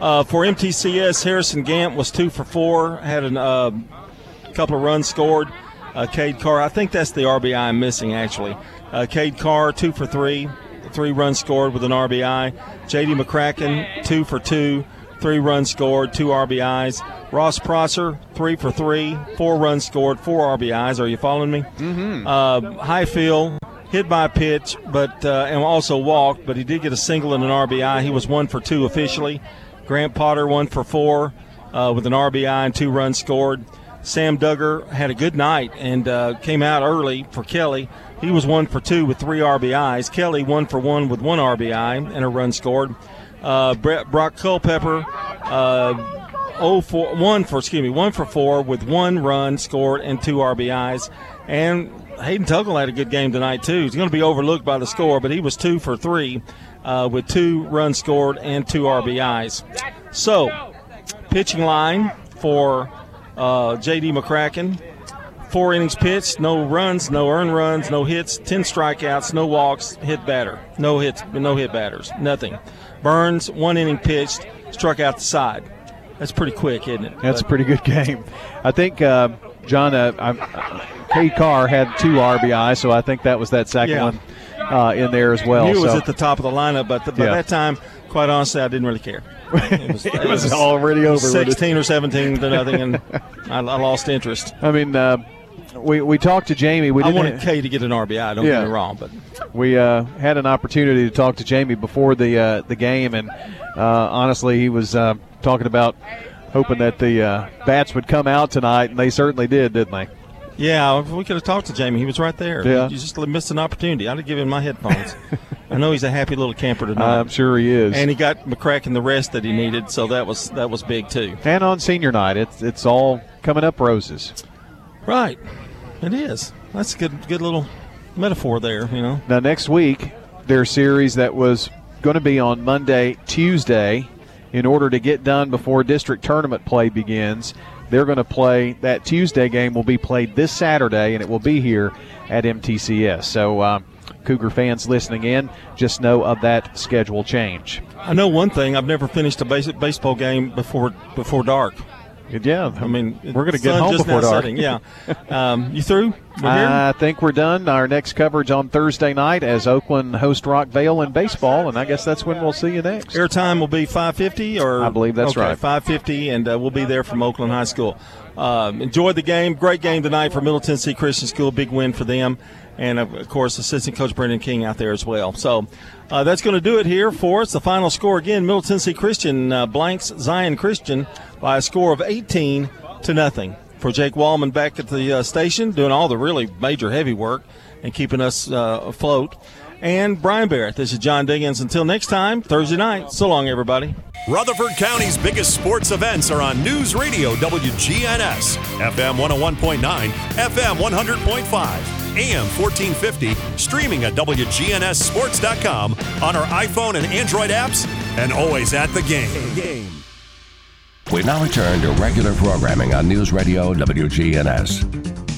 uh, for MTCS, Harrison Gant was two for four. Had a uh, couple of runs scored. Uh, Cade Carr, I think that's the RBI I'm missing actually. Uh, Cade Carr, two for three, three runs scored with an RBI. J.D. McCracken, two for two, three runs scored, two RBIs. Ross Prosser, three for three, four runs scored, four RBIs. Are you following me? Mm-hmm. Uh, Highfield hit by a pitch, but uh, and also walked, but he did get a single and an RBI. He was one for two officially. Grant Potter one for four uh, with an RBI and two runs scored. Sam Duggar had a good night and uh, came out early for Kelly. He was one for two with three RBIs. Kelly one for one with one RBI and a run scored. Uh, Brett, Brock Culpepper, uh, oh for one for excuse me one for four with one run scored and two RBIs. And Hayden Tuggle had a good game tonight too. He's going to be overlooked by the score, but he was two for three uh, with two runs scored and two RBIs. So, pitching line for uh, J.D. McCracken. Four innings pitched, no runs, no earned runs, no hits, ten strikeouts, no walks, hit batter, no hits, no hit batters, nothing. Burns one inning pitched, struck out the side. That's pretty quick, isn't it? That's but, a pretty good [LAUGHS] game. I think uh, John, uh, uh, Cade Carr had two RBI, so I think that was that second yeah. one uh, in there as well. I it so. was at the top of the lineup, but the, by Yeah. that time, quite honestly, I didn't really care. [LAUGHS] It was, It was already over 16 or 17 to nothing, and [LAUGHS] I, I lost interest. I mean, uh, we we talked to Jamie. We I didn't wanted Kay to get an RBI. Don't Yeah. get me wrong, but we uh, had an opportunity to talk to Jamie before the uh, the game, and uh, honestly, he was uh, talking about hoping that the uh, bats would come out tonight, and they certainly did, didn't they? yeah, we could have talked to Jamie. He was right there. Yeah. You just missed an opportunity. I'd have given him my headphones. [LAUGHS] I know he's a happy little camper tonight. I'm sure he is. and he got McCracken the rest that he needed, so that was that was big too. And on senior night, it's it's all coming up roses. Right, it is. That's a good good little metaphor there. You know. Now next week, their series that was going to be on Monday, Tuesday, in order to get done before district tournament play begins. They're going to play that Tuesday game will be played this Saturday, and it will be here at MTCS. So, um, Cougar fans listening in, just know of that schedule change. I know one thing. I've never finished a base, baseball game before before dark. Yeah, I mean we're going to get home before dark. setting, Yeah, [LAUGHS] um, you through? I think we're done. Our next coverage on Thursday night as Oakland host Rockvale in baseball, and I guess that's when we'll see you next. Airtime will be 550, or I believe that's okay, right. 550, and uh, we'll be there from Oakland High School. Um, enjoyed the game. Great game tonight for Middle Tennessee Christian School. Big win for them, and of course, assistant coach Brendan King out there as well. So uh, that's going to do it here for us. The final score again: Middle Tennessee Christian uh, blanks Zion Christian by a score of 18 to nothing. For Jake Wallman back at the uh, station, doing all the really major heavy work and keeping us uh, afloat and Brian Barrett. This is John Diggins. Until next time, Thursday night. So long, everybody. Rutherford County's biggest sports events are on News Radio WGNS, FM 101.9, FM 100.5, AM 1450, streaming at WGNSSports.com on our iPhone and Android apps, and always at the game. We now return to regular programming on News Radio WGNS.